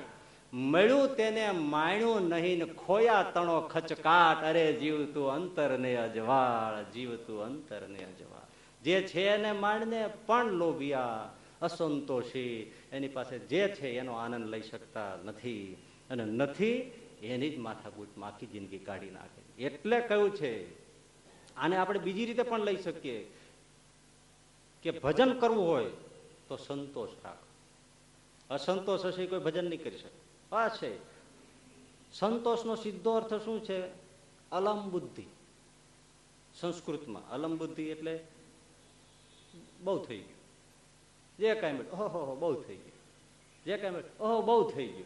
[SPEAKER 1] મળ્યું તેને માણ્યું નહીં, ખોયા તણો ખચકાટ. અરે જીવતું અંતર ને અજવાળ જીવતું અંતર ને અજવાળ. જે છે એને માણને પણ લોભિયા, અસંતોષી. એની પાસે જે છે એનો આનંદ લઈ શકતા નથી. અને નથી, એની જ માથાકૂટમાં આખી જિંદગી કાઢી નાખે. એટલે કયું છે, આને આપણે બીજી રીતે પણ લઈ શકીએ. કે ભજન કરવું હોય તો સંતોષ રાખ. અસંતોષ હશે કોઈ ભજન નહીં કરી શકે. આ છે. સંતોષનો સીધો અર્થ શું છે? અલમ બુદ્ધિ. સંસ્કૃતમાં અલમ બુદ્ધિ એટલે બહુ થઈ ગયું. જે કાંઈ મળ્યું ઓહો હો બહુ થઈ ગયું. જે કાંઈ મળ્યું ઓહો, બહુ થઈ ગયું.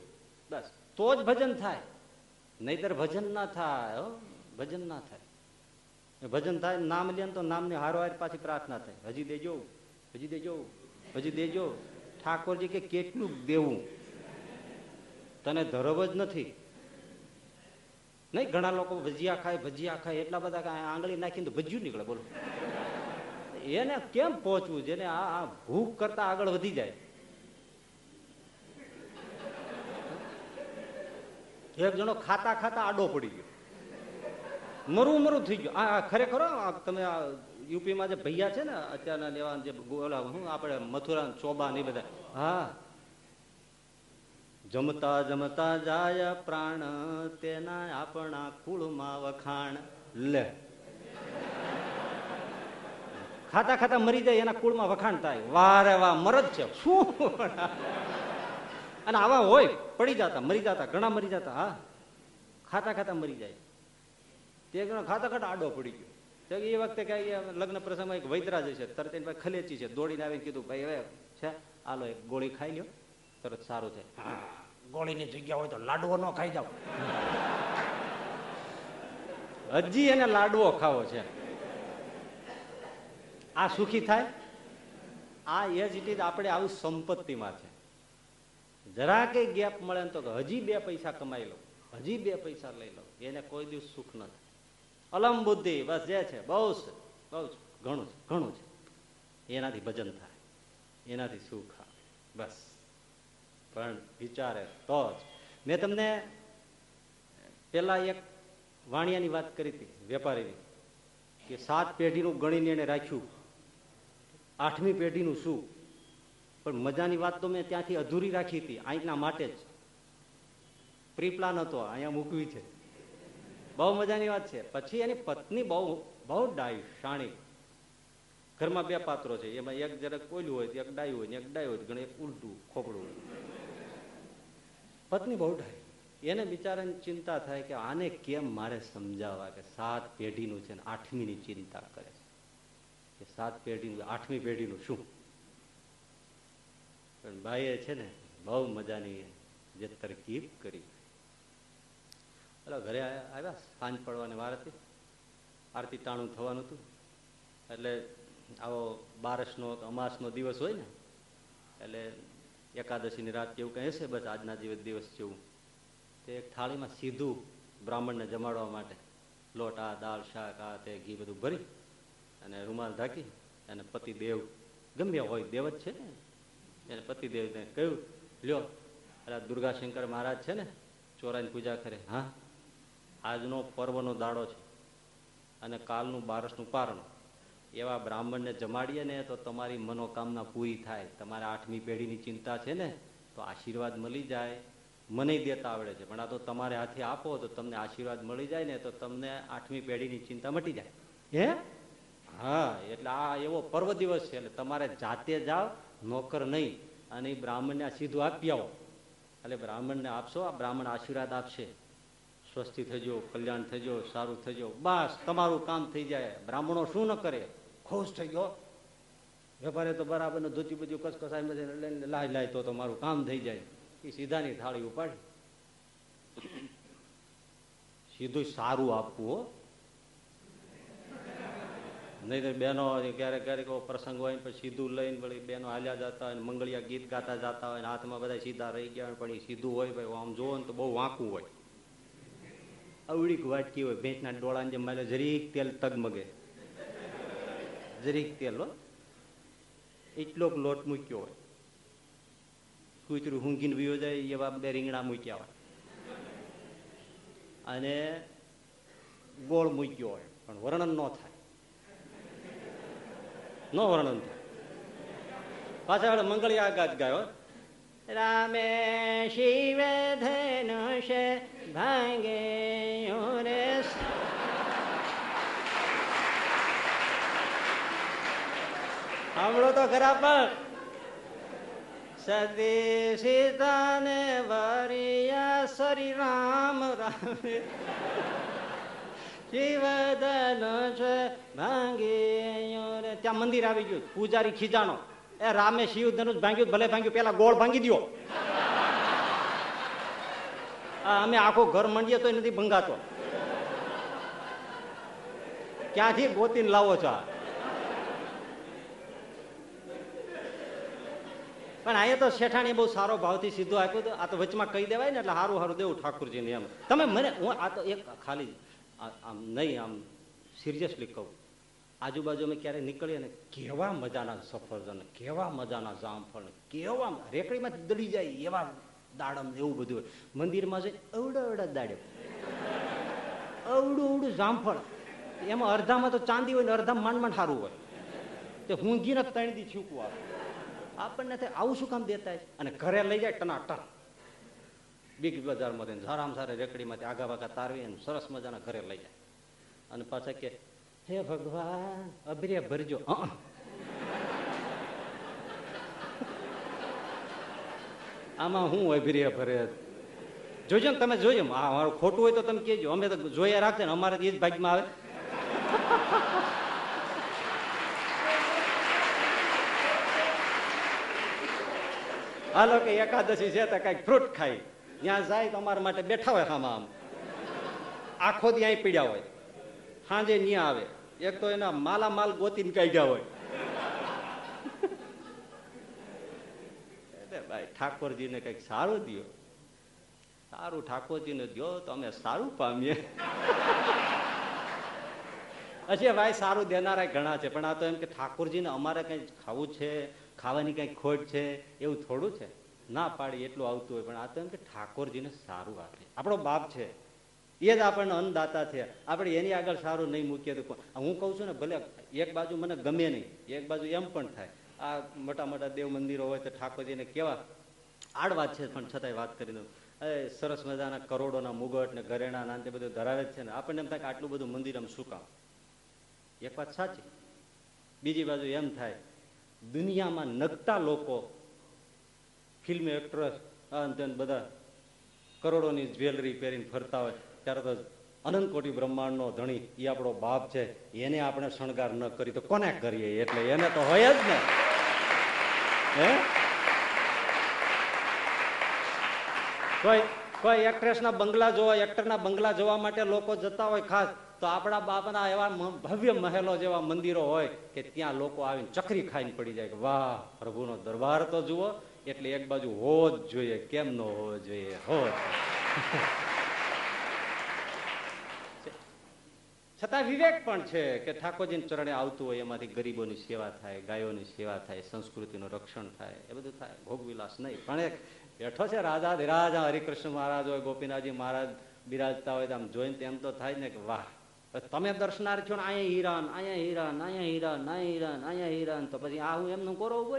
[SPEAKER 1] બસ. તો જ ભજન થાય. નહીતર ભજન ના થાય ભજન ના થાય. ભજન થાય નામ લે તો નામની હારવાર પાછી પ્રાર્થના થાય. હજી દેજો હજી દેજો હજી દેજો. ઠાકોરજી કે કેટલું દેવું? તને ધરવ જ નથી. નહીં, ઘણા લોકો ભજીયા ખાય ભજીયા ખાય, એટલા બધા આંગળી નાખીને તો નીકળે, બોલો. એને કેમ પહોંચવું? જેને આ ભૂખ કરતા આગળ વધી જાય. એક જણો ખાતા ખાતા આડો પડી ગયો. મરું મરું થઈ ગયું. આ ખરેખર તમે આ યુપીમાં જે ભૈયા છે ને, અત્યારના લેવા જે ઓલા હું આપણે મથુરા, ચોબા ને બધા. હા. જમતા જમતા જાય પ્રાણ, તેના આપણા કુળમાં વખાણ. લે. ખાતા ખાતા મરી જાય, એના કુળમાં વખાણ થાય. વારે વાહ, મરદ છે. શું અને આવા હોય, પડી જતા, મરી જતા, ઘણા મરી જતા, હા. ખાતા ખાતા મરી જાય. તે જણો ખાતા ખાતા આડો પડી ગયો. તો એ વખતે કઈ લગ્ન પ્રસંગમાં એક વૈદરા જ છે તરત એની પાસે ખલેચી છે. દોડીને આવીને કીધું ભાઈ હવે છે આલો એક ગોળી ખાઈ લ્યો તરત સારું છે ગોળીની જગ્યા હોય તો લાડવો ન ખાઈ જાવ હજી એને લાડવો ખાવો છે. આ સુખી થાય? આ એ જ રીતે આપણે આવું સંપત્તિમાં છે. જરા કઈ ગેપ મળે તો હજી બે પૈસા કમાઈ લો હજી બે પૈસા લઈ લો. એને કોઈ દિવસ સુખ નથી અલમ બુદ્ધિ, બસ જે છે, બહુ છે બહુ છે ઘણું છે ઘણું છે. એનાથી ભજન થાય, એનાથી સુખ આવે, બસ. પણ વિચારે તો જ. મેં તમને પેલા એક વાણિયાની વાત કરી હતી, વેપારીની, કે સાત પેઢીનું ગણીને એને રાખ્યું. આઠમી પેઢીનું શું? પણ મજાની વાત તો મેં ત્યાંથી અધૂરી રાખી હતી અહીંના માટે જ. પ્રી પ્લાન હતો અહીંયા મૂકવી છે. બહુ મજાની વાત છે. પછી એની પત્ની બહુ બહુ ડાઈ શાણી ઘરમાં બે પાત્રો છે. એમાં એક જરાક કોયલું હોય, એક ડાયું હોય એક ડાયું હોય ઘણી ઉલટું ખોપડું પત્ની બહુ ડાય. એને બિચારાની ચિંતા થાય કે આને કેમ મારે સમજાવવા કે સાત પેઢીનું છે ને આઠમીની ચિંતા કરે છે. કે સાત પેઢીનું, આઠમી પેઢીનું શું? પણ ભાઈએ છે ને બહુ મજાની જે તરકીબ કરી. એટલે ઘરે આવ્યા, સાંજ પડવાની વાર હતી. આરતી ટાણું થવાનું હતું. એટલે આવો બારસનો અમાસનો દિવસ હોય ને, એટલે એકાદશીની રાત કેવું કંઈ હશે, બસ આજના જેવો દિવસ જેવું. તે એક થાળીમાં સીધું બ્રાહ્મણને જમાડવા માટે લોટ, આ દાળ, શાક, આ તે ઘી બધું ભરી અને રૂમાલ ઢાંકી અને પતિદેવ ગમ્યા હોય દેવ જ છે ને, એને પતિદેવને કહ્યું, લ્યો અરે દુર્ગાશંકર મહારાજ છે ને, ચોરાની પૂજા કરે. હા આજનો પર્વનો દાડો છે. અને કાલનું બારસનું પારણું. એવા બ્રાહ્મણને જમાડીએ ને તો તમારી મનોકામના પૂરી થાય. તમારે આઠમી પેઢીની ચિંતા છે ને તો આશીર્વાદ મળી જાય. મને દેતા આવડે છે. પણ આ તો તમારે હાથે આપો તો તમને આશીર્વાદ મળી જાય ને તો તમને આઠમી પેઢીની ચિંતા મટી જાય. હે? હા એટલે આ એવો પર્વ દિવસ છે. એટલે તમારે જાતે જાઓ નોકર નહીં. અને એ બ્રાહ્મણને આ સીધું આપી આવો. એટલે બ્રાહ્મણને આપશો આ બ્રાહ્મણ આશીર્વાદ આપશે. સ્વસ્તિ થજો, કલ્યાણ થજો, સારું થજો, બસ, તમારું કામ થઈ જાય. બ્રાહ્મણો શું ન કરે? ખુશ થઈ ગયો. વેપારે તો બરાબર ધોતી બધી કસકસાઈ લાય લાય, તો તમારું કામ થઈ જાય. એ સીધાની થાળી ઉપાડી. સીધું સારું આપવું, હો. નહીં તો બહેનો ક્યારેક ક્યારેક પ્રસંગ હોય ને પછી સીધું લઈને વળી બહેનો હાલ્યા જતા હોય મંગળિયા ગીત ગાતા જતા હોય હાથમાં બધા સીધા રહી ગયા પણ એ સીધું હોય ભાઈ, આમ જોવો ને તો બહુ વાંકું હોય. અવડીક વાટકી હોય? ભેંસના ડોળાને જેમ મારે જરીક તેલ તગમગે. જરીક તેલ, હો. એટલોક લોટ મૂક્યો હોય. કૂતરું હુંઘીને વિયો જાય, એવા બે રીંગણા મૂક્યા હોય. અને ગોળ મૂક્યો હોય. પણ વર્ણન ન થાય. ન વર્ણન થાય. પાછા આપણે મંગળિયા ગાત ગાયો રામે શિવ ધનુષ ભાંગે રે સાંભળો તો ખરા પણ. સદી સીતાને વરિયા સરી રામ રામે. છે ભાંગી ત્યાં મંદિર આવી ગયું, પૂજારી ખીજાણો. એ રામે શિવ ધનુષ ભાંગ્યું, ભલે ભાંગ્યું, પેલા ગોળ ભાંગી દો અમે આખું ઘર મંડીએ તો નથી ભંગાતો. ક્યાંથી ગોતીને લાવો છો પણ અહીંયા તો શેઠાણી બહુ સારો ભાવથી સીધો આપ્યો તો આ તો વચમાં કહી દેવાય ને એટલે સારું સારું દેવું ઠાકુરજીને એમ. તમે મને, હું આ તો એક ખાલી આમ નહીં, આમ સિરિયસલી કહું. આજુબાજુ અમે ક્યારેય નીકળીએ ને કેવા મજાના સફરજન, કેવા મજાના જામફળ, કેવા રેકડીમાંથી દડી જાય એવા દાડમ એવું બધું હોય. મંદિરમાં જઈને અવડા અવડા દાડે અવડું અવડું જામફળ. એમાં અડધામાં તો ચાંદી હોય ને અડધા માંડ માંડ સારું હોય. તે ઊંઘીને ત્રણ દી આવે. આપણને થાય, આવું શું કામ દેતા અને ઘરે લઈ જાય ટનાટન બિગ બજારમાં સારામાં સારા રેકડીમાંથી આગા વાગા તારવી અને સરસ મજાના ઘરે લઈ જાય. અને પાછા કે, હે ભગવાન અભિરે ભરજો. આમાં હું અભિરે ભરે જોજો ને તમે જોજો હા ખોટું હોય તો તમે કહેજો. અમે તો જોયા રાખજો ને, અમારે એ જ ભાગમાં આવે. હાલો કે એકાદશી છે તો કંઈક ફ્રૂટ ખાઈ. ત્યાં જાય તો અમારા માટે બેઠા હોય આમાં આમ. આખો ત્યાં પીડ્યા હોય. સાંજે ત્યાં આવે. એક તો એના માલા માલ ગોતીને કાઢ્યા હોય એટલે ભાઈ, ઠાકોરજીને કંઈક સારું દો સારું ઠાકોરજીને દો તો અમે સારું પામીએ. હશે ભાઈ સારું દેનારા ઘણા છે, પણ આ તો એમ કે ઠાકોરજીને અમારે કઈ ખાવું છે, ખાવાની કઈ ખોટ છે, એવું થોડું છે. ના પાડી એટલું આવતું હોય, પણ આ તો એમ કે ઠાકોરજીને સારું આપે. આપણો બાપ છે, એ જ આપણને અન્નદાતા છે. આપણે એની આગળ સારું નહીં મૂકીએ તો હું કઉ છું ને, ભલે એક બાજુ મને ગમે નહીં, એક બાજુ એમ પણ થાય. આ મોટા મોટા દેવ મંદિરો હોય તો ઠાકોરજીને કેવા આડવા છે, પણ છતાંય વાત કરી દઉં. સરસ મજાના કરોડોના મુગટ ને ઘરેણા ના તે બધું ધરાવે જ છે ને. આપણને એમ થાય કે આટલું બધું મંદિર આમ શું કામ? એક વાત સાચી. બીજી બાજુ એમ થાય, દુનિયામાં નગતા લોકો, ફિલ્મ એક્ટ્રેસ બધા કરોડોની જ્વેલરી પહેરીને ફરતા હોય, ત્યારે તો અનંત કોટી બ્રહ્માંડનો ધણી એ આપણો બાપ છે, એને આપણે શણગાર ન કરી તો કોને કરીએ? એટલે એને તો હોય જ ને. હે? કોઈ કોઈ એક્ટ્રેસના બંગલા જોવા એક્ટરના બંગલા જોવા માટે લોકો જતા હોય ખાસ, તો આપણા બાપના એવા ભવ્ય મહેલો જેવા મંદિરો હોય કે ત્યાં લોકો આવીને ચકરી ખાઈને પડી જાય કે વાહ, પ્રભુનો દરબાર તો જુઓ, એટલે એક બાજુ હોવો જ જોઈએ, કેમ ન હોવો જોઈએ હો છતાં વિવેક પણ છે કે ઠાકોરજીને ચરણે આવતું હોય, એમાંથી ગરીબોની સેવા થાય, ગાયોની સેવા થાય, સંસ્કૃતિનું રક્ષણ થાય, એ બધું થાય. ભોગવિલાસ નહીં. પણ એક બેઠો છે રાજા ધીરાજા હરિકૃષ્ણ મહારાજ હોય, ગોપીનાથજી મહારાજ બિરાજતા હોય આમ જોઈને તેમ તો થાય ને કે વાહ. તમે દર્શનાર્થીઓ ને અહીંયા હીરાન અહીંયા હીરાન અહીંયા હીરાન અહીંયા હીરાન અહીંયા હીરાન, તો પછી આ હું એમનું કોરો ઊભો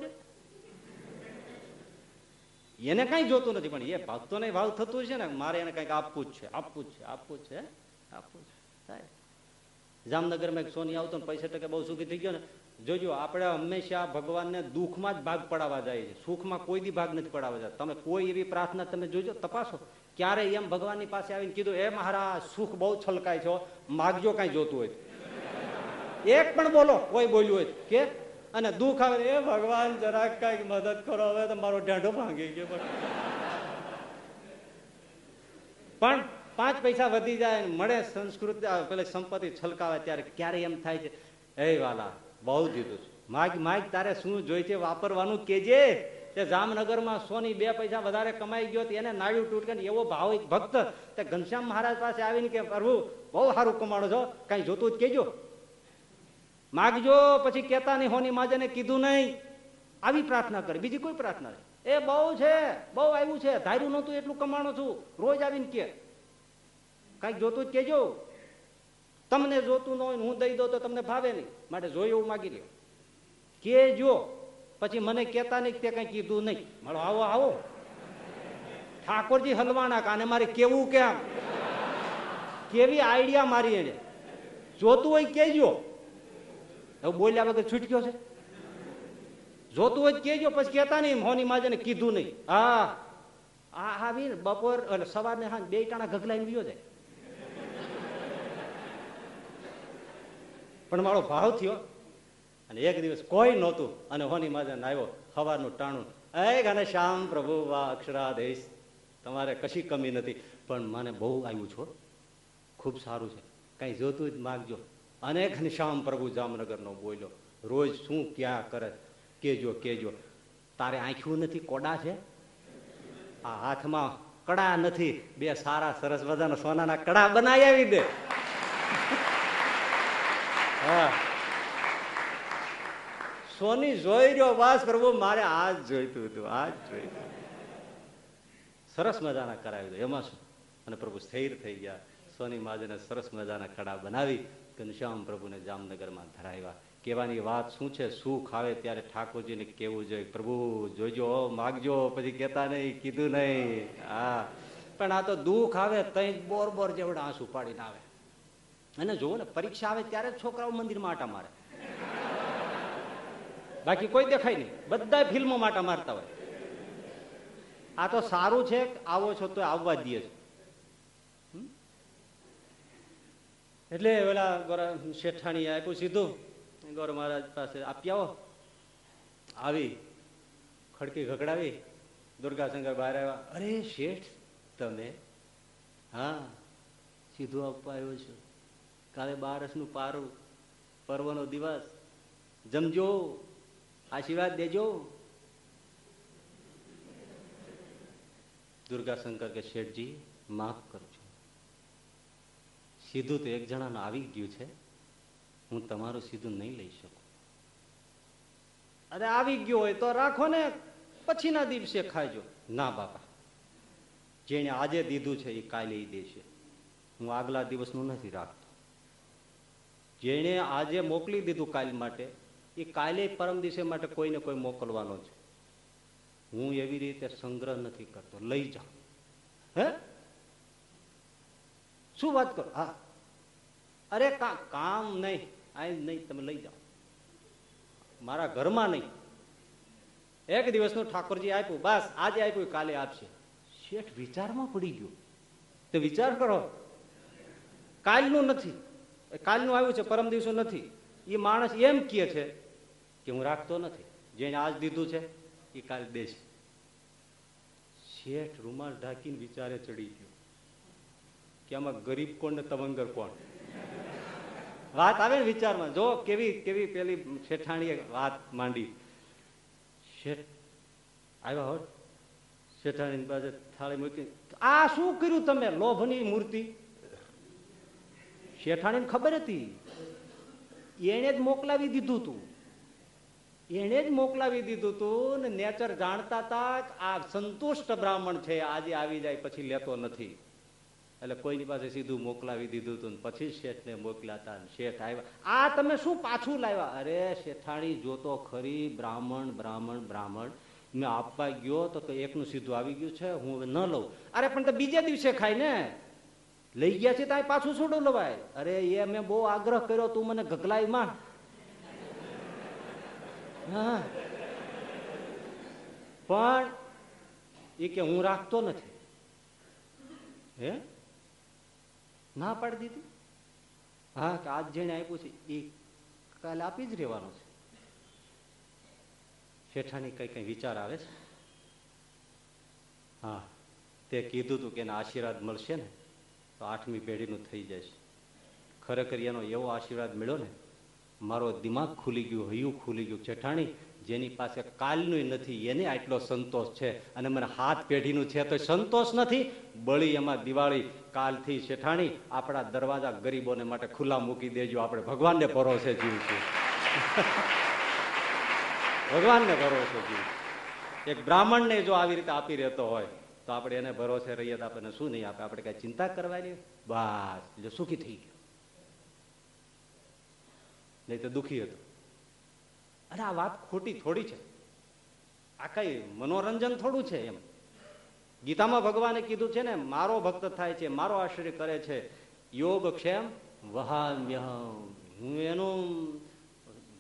[SPEAKER 1] એને કઈ જોતું નથી, પણ એ ભક્તોને ભાવ થતું છે ને, મારે એને કંઈક આપવું જ છે, આપવું જ છે, આપવું જ છે આપવું છે. જામનગરમાં એક સોની આવતો ને પૈસા ટકે બહુ સુખી થઈ ગયો ને, જોજો, આપણે હંમેશા ભગવાનને દુઃખમાં જ ભાગ પડાવવા જાય છે. સુખમાં કોઈ દી ભાગ નથી પડાવવા જાય. તમે કોઈ એવી પ્રાર્થના તમે જોજો, તપાસો. ક્યારે એમ ભગવાનની પાસે આવીને કીધું, એ મહારાજ, સુખ બહુ છલકાય છો માગજો કઈ જોતું હોય. એક પણ બોલો, કોઈ બોલ્યું હોય કે? અને દુઃખ આવે એ ભગવાન, જરાક કંઈક મદદ કરો, હવે તો મારો ઢાંઢો ભાંગી ગયો. પણ પાંચ પૈસા વધી જાય મળે સંસ્કૃત પેલી સંપત્તિ છલકાવે ત્યારે ક્યારે એમ થાય છે? એ વાલા, બહુ દીધું છે. માગ માગ તારે શું જોઈ છે? વાપરવાનું કેજે તે જામનગરમાં સોની બે પૈસા વધારે કમાઈ ગયો એને નાડ્યું તૂટકે એવો ભાવ ભક્ત તે ઘનશ્યામ મહારાજ પાસે આવીને કે, પ્રભુ, બહુ સારું કમાણો છો. કઈ જોતું જ કેજો માગજો, પછી કેતા નહીં, હોની માજે કીધું નહીં. આવી પ્રાર્થના કરી. બીજી કોઈ પ્રાર્થના નહીં. એ બહુ છે, બહુ આવ્યું છે. ધાર્યું નહોતું એટલું કમાણો છું. રોજ આવીને કે કંઈક જોતું જ કેજો તમને જોતું ન હોય હું દઈ દઉં તો તમને ભાવે નહીં. માટે જોયું એવું માગી લ્યો. કેજો પછી મને કેતા નહીં તે કઈ કીધું નહીં. મારો આવો આવો. ઠાકોરજી હલવાના કાને મારે કેવું કેમ કેવી આઈડિયા મારી એને? જોતું હોય કેજો હવે બોલ્યા વગર છૂટક્યો છે. જોતું હોય કેજો પછી કેતા નહીં હોની માજે કીધું નહીં. હા. આ આવી ને બપોર એટલે સવારને હા બે ટાણા ગગલાઈને વિયો જાય. પણ મારો ભાવ થયો. અને એક દિવસ કોઈ નહોતું. અને હોની માજન આવ્યો હવાનું ટાણું. એ ગાને શ્યામ પ્રભુ વા અક્ષરાદેશ તમારે કશી કમી નથી. પણ મને બહુ આવ્યું છો ખૂબ સારું છે. કઈ જોતું જ માગજો. અનેક શ્યામ પ્રભુ જામનગરનો બોલ્યો, રોજ શું ક્યાં કરે? કેજો કેજો. તારે આંખ્યું નથી? કોડા છે? આ હાથમાં કડા નથી. બે સારા સરસ મજાના સોનાના કડા બનાવી આવી દે. હા. સોની જોઈ રહ્યો વાસ, પ્રભુ, મારે આ જ જોઈતું હતું આ જ જોઈતું સરસ મજાના કરાવી દો. એમાં શું? અને પ્રભુ સ્થિર થઈ ગયા. સોની માજને સરસ મજાના કડા બનાવી, ઘનશ્યામ પ્રભુને જામનગરમાં ધરાવ્યા. કહેવાની વાત શું છે? સુખ આવે ત્યારે ઠાકોરજીને કેવું જોઈએ. પ્રભુ, જોજો, માગજો. પછી કેતા નહીં, કીધું નહીં. હા. પણ આ તો દુઃખ આવે, તઈ બોર બોર જેવડા આંસુ પાડીને આવે. અને જુઓ ને, પરીક્ષા આવે ત્યારે જ છોકરાઓ મંદિરમાં આટા મારે. બાકી કોઈ દેખાય નહીં. બધા ફિલ્મો માટા મારતા હોય. આ તો સારું છે આવો છો તો આવવા દે છે. એટલે પેલા ગોરા શેઠાણી આપ્યું સીધું. ગૌર મહારાજ પાસે આપી આવો આવી. ખડકી ઘકડાવી દુર્ગાશંકર બહાર આવ્યા. અરે શેઠ, તમે? હા, સીધું આપવા આવ્યો છું. કાલે બારસનું પારું પર્વનો દિવસ. જમજો આશીર્વાદ દેજો. દુર્ગાશંકર કે શેઠજી માફ કરજો. સીધું તો એક જણાનું આવી ગયું છે. હું તમારું સીધું નહીં લઈ શકું. અરે આવી ગયો હોય તો રાખો ને પછીના દિવસે ખાજો. ના બાપા. જેને આજે દીધું છે એ કાલે દેશે. હું આગલા દિવસનું નથી રાખતો. જેણે આજે મોકલી દીધું કાલ માટે, એ કાલે પરમ દિવસે માટે કોઈને કોઈ મોકલવાનો છે. હું એવી રીતે સંગ્રહ નથી કરતો. લઈ જાઉં હે? શું વાત કરો? હા. અરે કામ નહીં. આ નહીં. તમે લઈ જાઓ. મારા ઘરમાં નહીં. એક દિવસનું ઠાકોરજી આપ્યું. બસ, આજે આપ્યું, કાલે આપશે. શેઠ વિચારમાં પડી ગયો. તો વિચાર કરો. કાલનું નથી. કાલનું આવ્યું છે, પરમ દિવસો નથી. એ માણસ એમ કહે છે કે હું રાખતો નથી. જેને આજ દીધું છે એ કાલે દેશે શેઠ રૂમાલ ઢાંકીને વિચારે ચડી ગયો. કે આમાં ગરીબ કોણ ને તવંગર કોણ? વાત આવે ને વિચારમાં. જો કેવી કેવી પેલી શેઠાણીએ વાત માંડી. શેઠ, આવ્યા હોત? શેઠાણી પાસે થાળી મૂકી આ શું કર્યું તમે? લોભની મૂર્તિ? શેઠાણીને ખબર હતી. એને જ મોકલાવી દીધું તું. એને જ મોકલાવી દીધું તું ને નેચર જાણતા હતા આ સંતુષ્ટ બ્રાહ્મણ છે, આજે આવી જાય પછી લેતો નથી. એટલે કોઈની પાસે સીધું મોકલાવી દીધું હતું પછી શેઠને મોકલ્યા હતા શેઠ આવ્યા. આ તમે શું પાછું લાવ્યા? અરે શેઠાણી જોતો ખરી, બ્રાહ્મણ બ્રાહ્મણ બ્રાહ્મણ. મેં આપવા ગયો તો એકનું સીધું આવી ગયું છે, હું હવે ન લઉં. અરે પણ તો બીજે દિવસે ખાય ને. લઈ ગયા છે ત્યાં પાછું છોડો લવાય. અરે, એ મેં બહુ આગ્રહ કર્યો, તું મને ગગલાઈ માં પણ એ કે હું રાખતો નથી. હે? ના પાડી દીધી? હા, કે આજ જેને આપ્યું છે, એ કાલે આપી જ રહેવાનો છે. શેઠાની કઈ કઈ વિચાર આવે છે? હા, તે કીધું તું કે એના આશીર્વાદ મળશે ને. તો આઠમી પેઢીનું થઈ જશે ખરેખર એનો એવો આશીર્વાદ મળ્યો ને, મારો દિમાગ ખુલી ગયું, હૈયું ખુલી ગયું. જેઠાણી, જેની પાસે કાલનું નથી, એને આટલો સંતોષ છે. અને મને હાથ પેઢીનું છે તો સંતોષ નથી. બળી એમાં દિવાળી કાલથી શેઠાણી આપણા દરવાજા ગરીબોને માટે ખુલ્લા મૂકી દેજો. આપણે ભગવાનને ભરોસે જીવશું. ભગવાનને ભરોસે જીવ એક બ્રાહ્મણને જો આવી રીતે આપી રહેતો હોય તો આપણે એને ભરોસે રહીએ તો આપણને શું નહીં આપે? આપણે કઈ ચિંતા કરવાની બસ. એટલે સુખી થઈ ગયો. નહીં તો દુઃખી હતો. અને આ વાત ખોટી થોડી છે. આ કઈ મનોરંજન થોડું છે એમ. ગીતામાં ભગવાને કીધું છે ને, મારો ભક્ત થાય છે, મારો આશ્રય કરે છે. યોગ ક્ષેમ વહામ્યહમ હું એનું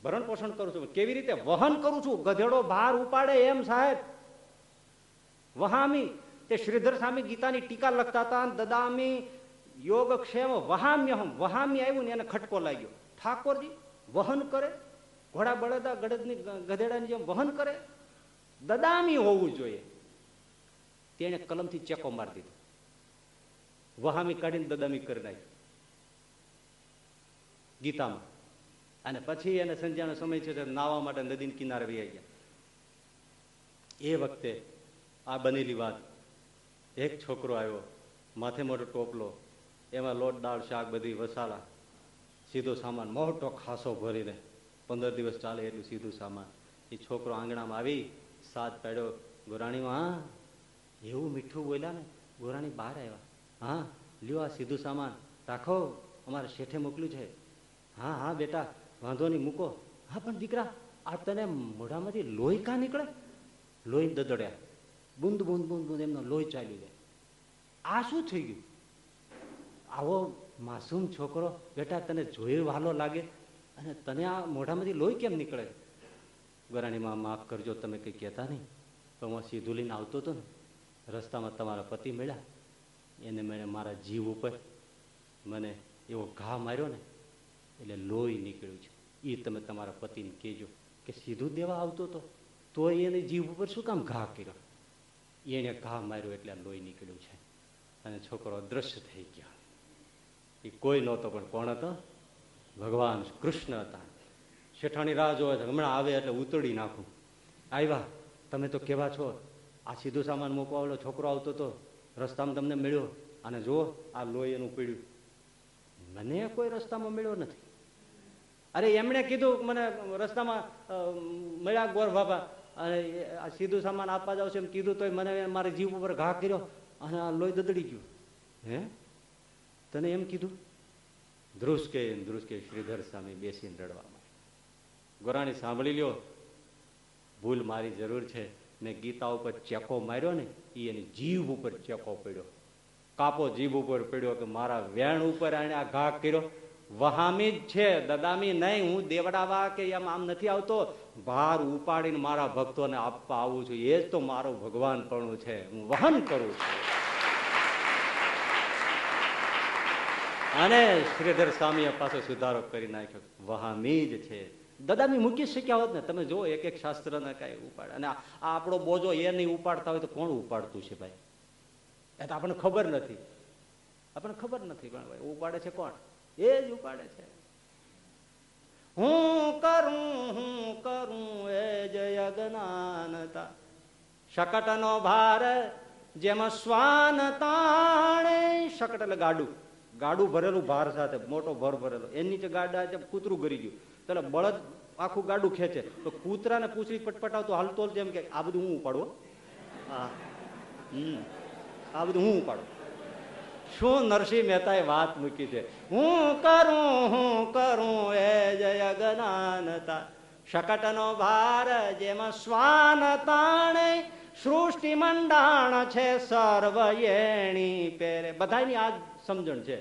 [SPEAKER 1] ભરણ પોષણ કરું છું. કેવી રીતે વહન કરું છું? ગધેડો ભાર ઉપાડે એમ સાહેબ. વહામી. તે શ્રીધર સ્વામી ગીતાની ટીકા લખતા હતા દદામી યોગ ક્ષેમ વહામ્યહમ, વહામી આવ્યું ને એને ખટકો લાગ્યો. ઠાકોરજી, વહન કરે, ઘોડા બળદા ગળદની ગધેડાની જેમ વહન કરે, દદામી હોવું જોઈએ. તેણે કલમથી ચેકો મારી દીધો. વહામી કાઢીને દદામી કરી નાખી. ગીતામાં. અને પછી એને સંધ્યાનો સમય છે નાવા માટે નદીની કિનારે રહી ગયા. એ વખતે આ બનેલી વાત એક છોકરો આવ્યો, માથે મોટો ટોપલો, એમાં લોટ, દાળ, શાક બધી વસાલા. સીધો સામાન, મોટો ખાસો ભરીને. પંદર દિવસ ચાલે એટલું સીધું સામાન. એ છોકરો આંગણામાં આવી સાત પાડ્યો ગોરાણીમાં હા, એવું મીઠું બોલ્યા ને, ગોરાણી બહાર આવ્યા. હા, લ્યો આ સીધું સામાન. રાખો, અમારે શેઠે મોકલ્યું છે. હા હા, બેટા, વાંધો નહીં, મૂકો. હા, પણ દીકરા, આ તને મોઢામાંથી લોહી કાં નીકળે? લોહી દદડ્યા. બુંદ બુંદ બુંદ બુંદ એમનો લોહી ચાલ્યું જાય. આ શું થઈ ગયું? આવો માસૂમ છોકરો, બેટા, તને જોઈ વાલો લાગે અને તને આ મોઢામાંથી લોહી કેમ નીકળે? ગરાણીમાં માફ કરજો, તમે કંઈ કહેતા નહીં. તો હું સીધું લઈને આવતો હતો ને, રસ્તામાં તમારા પતિ મળ્યા. એને મને મારા જીવ ઉપર મને એવો ઘા માર્યો ને, એટલે લોહી નીકળ્યું છે. એ તમે તમારા પતિને કહેજો કે સીધું દેવા આવતો હતો. તો એને જીવ ઉપર શું કામ ઘા કર્યો? એને ઘા માર્યો એટલે આ લોહી નીકળ્યું છે. અને છોકરો અદ્રશ્ય થઈ ગયો. એ કોઈ નહોતો પણ કોણ હતો? ભગવાન કૃષ્ણ હતા. શેઠાણી રાહ જોવે છે. હમણાં આવે એટલે ઉતડી નાખું. આવ્યા. તમે તો કેવા છો? આ સીધું સામાન મૂકવા આવેલો છોકરો આવતો હતો રસ્તામાં તમને મળ્યો. અને જુઓ, આ લોહી એનું પીડ્યું મને કોઈ રસ્તામાં મળ્યો નથી. અરે, એમણે કીધું, મને રસ્તામાં મળ્યા ગોર બાબા અને સીધું સામાન આપવા જાવ છે એમ કીધું તોય મને મારા જીવ ઉપર ઘા કર્યો અને આ લોહી દદડી ગયું. હે? તને એમ કીધું? ધ્રુસકે ધ્રુસકે શ્રીધર સ્વામી બેસીને રડવા ગોરાણી, સાંભળી લ્યો. ભૂલ મારી જરૂર છે. ને ગીતા ઉપર ચેકો માર્યો ને એ એની જીભ ઉપર ચેકો પડ્યો. કાપો જીભ ઉપર પડ્યો કે મારા વેણ ઉપર એને આ ઘા કર્યો. વહામી જ છે, દદામી નહીં, હું દેવડાવા કે એમ આમ નથી આવતો. ભાર ઉપાડીને મારા ભક્તોને આપવા આવું છું. એ જ તો મારો ભગવાન પણ છે. હું વહન કરું છું. અને શ્રીધર સ્વામીએ પાછો સુધારો કરી નાખ્યો. વહામી જ છે. દાદામી મૂકી શક્યા હોત ને, તમે જો એક એક શાસ્ત્રને કાંઈ ઉપાડ. અને આ આપણો બોજો એ નહીં ઉપાડતા હોય તો કોણ ઉપાડતું છે ભાઈ? એ તો આપણને ખબર નથી. આપણને ખબર નથી પણ ભાઈ, ઉપાડે છે કોણ? એ જ ઉપાડે છે. હું કરું હું કરું એ જય જ્ઞાનતા શકટનો ભાર જેમાં શ્વાન તાણે શકટ એટલે ગાડું. ગાડું ભરેલું ભાર સાથે, મોટો ભર ભરેલો. એની નીચે ગાડા છે, કૂતરું ગરી ગયું. એટલે બળદ આખું ગાડું ખેંચે. તો કૂતરાને પૂછડી પટપટાવતો હાલતો જેમ કે, આ બધું હું ઉપાડું. હા. હમ. આ બધું હું ઉપાડું. શું નરસિંહ મહેતાએ વાત મૂકી છે? હું કરું હું કરું એ જય જ્ઞાનતા શકટનો ભાર જેમાં શ્વાન તાણે, સૃષ્ટિ મંડાણ છે સર્વ એણી પેરે બધાની આ સમજણ છે.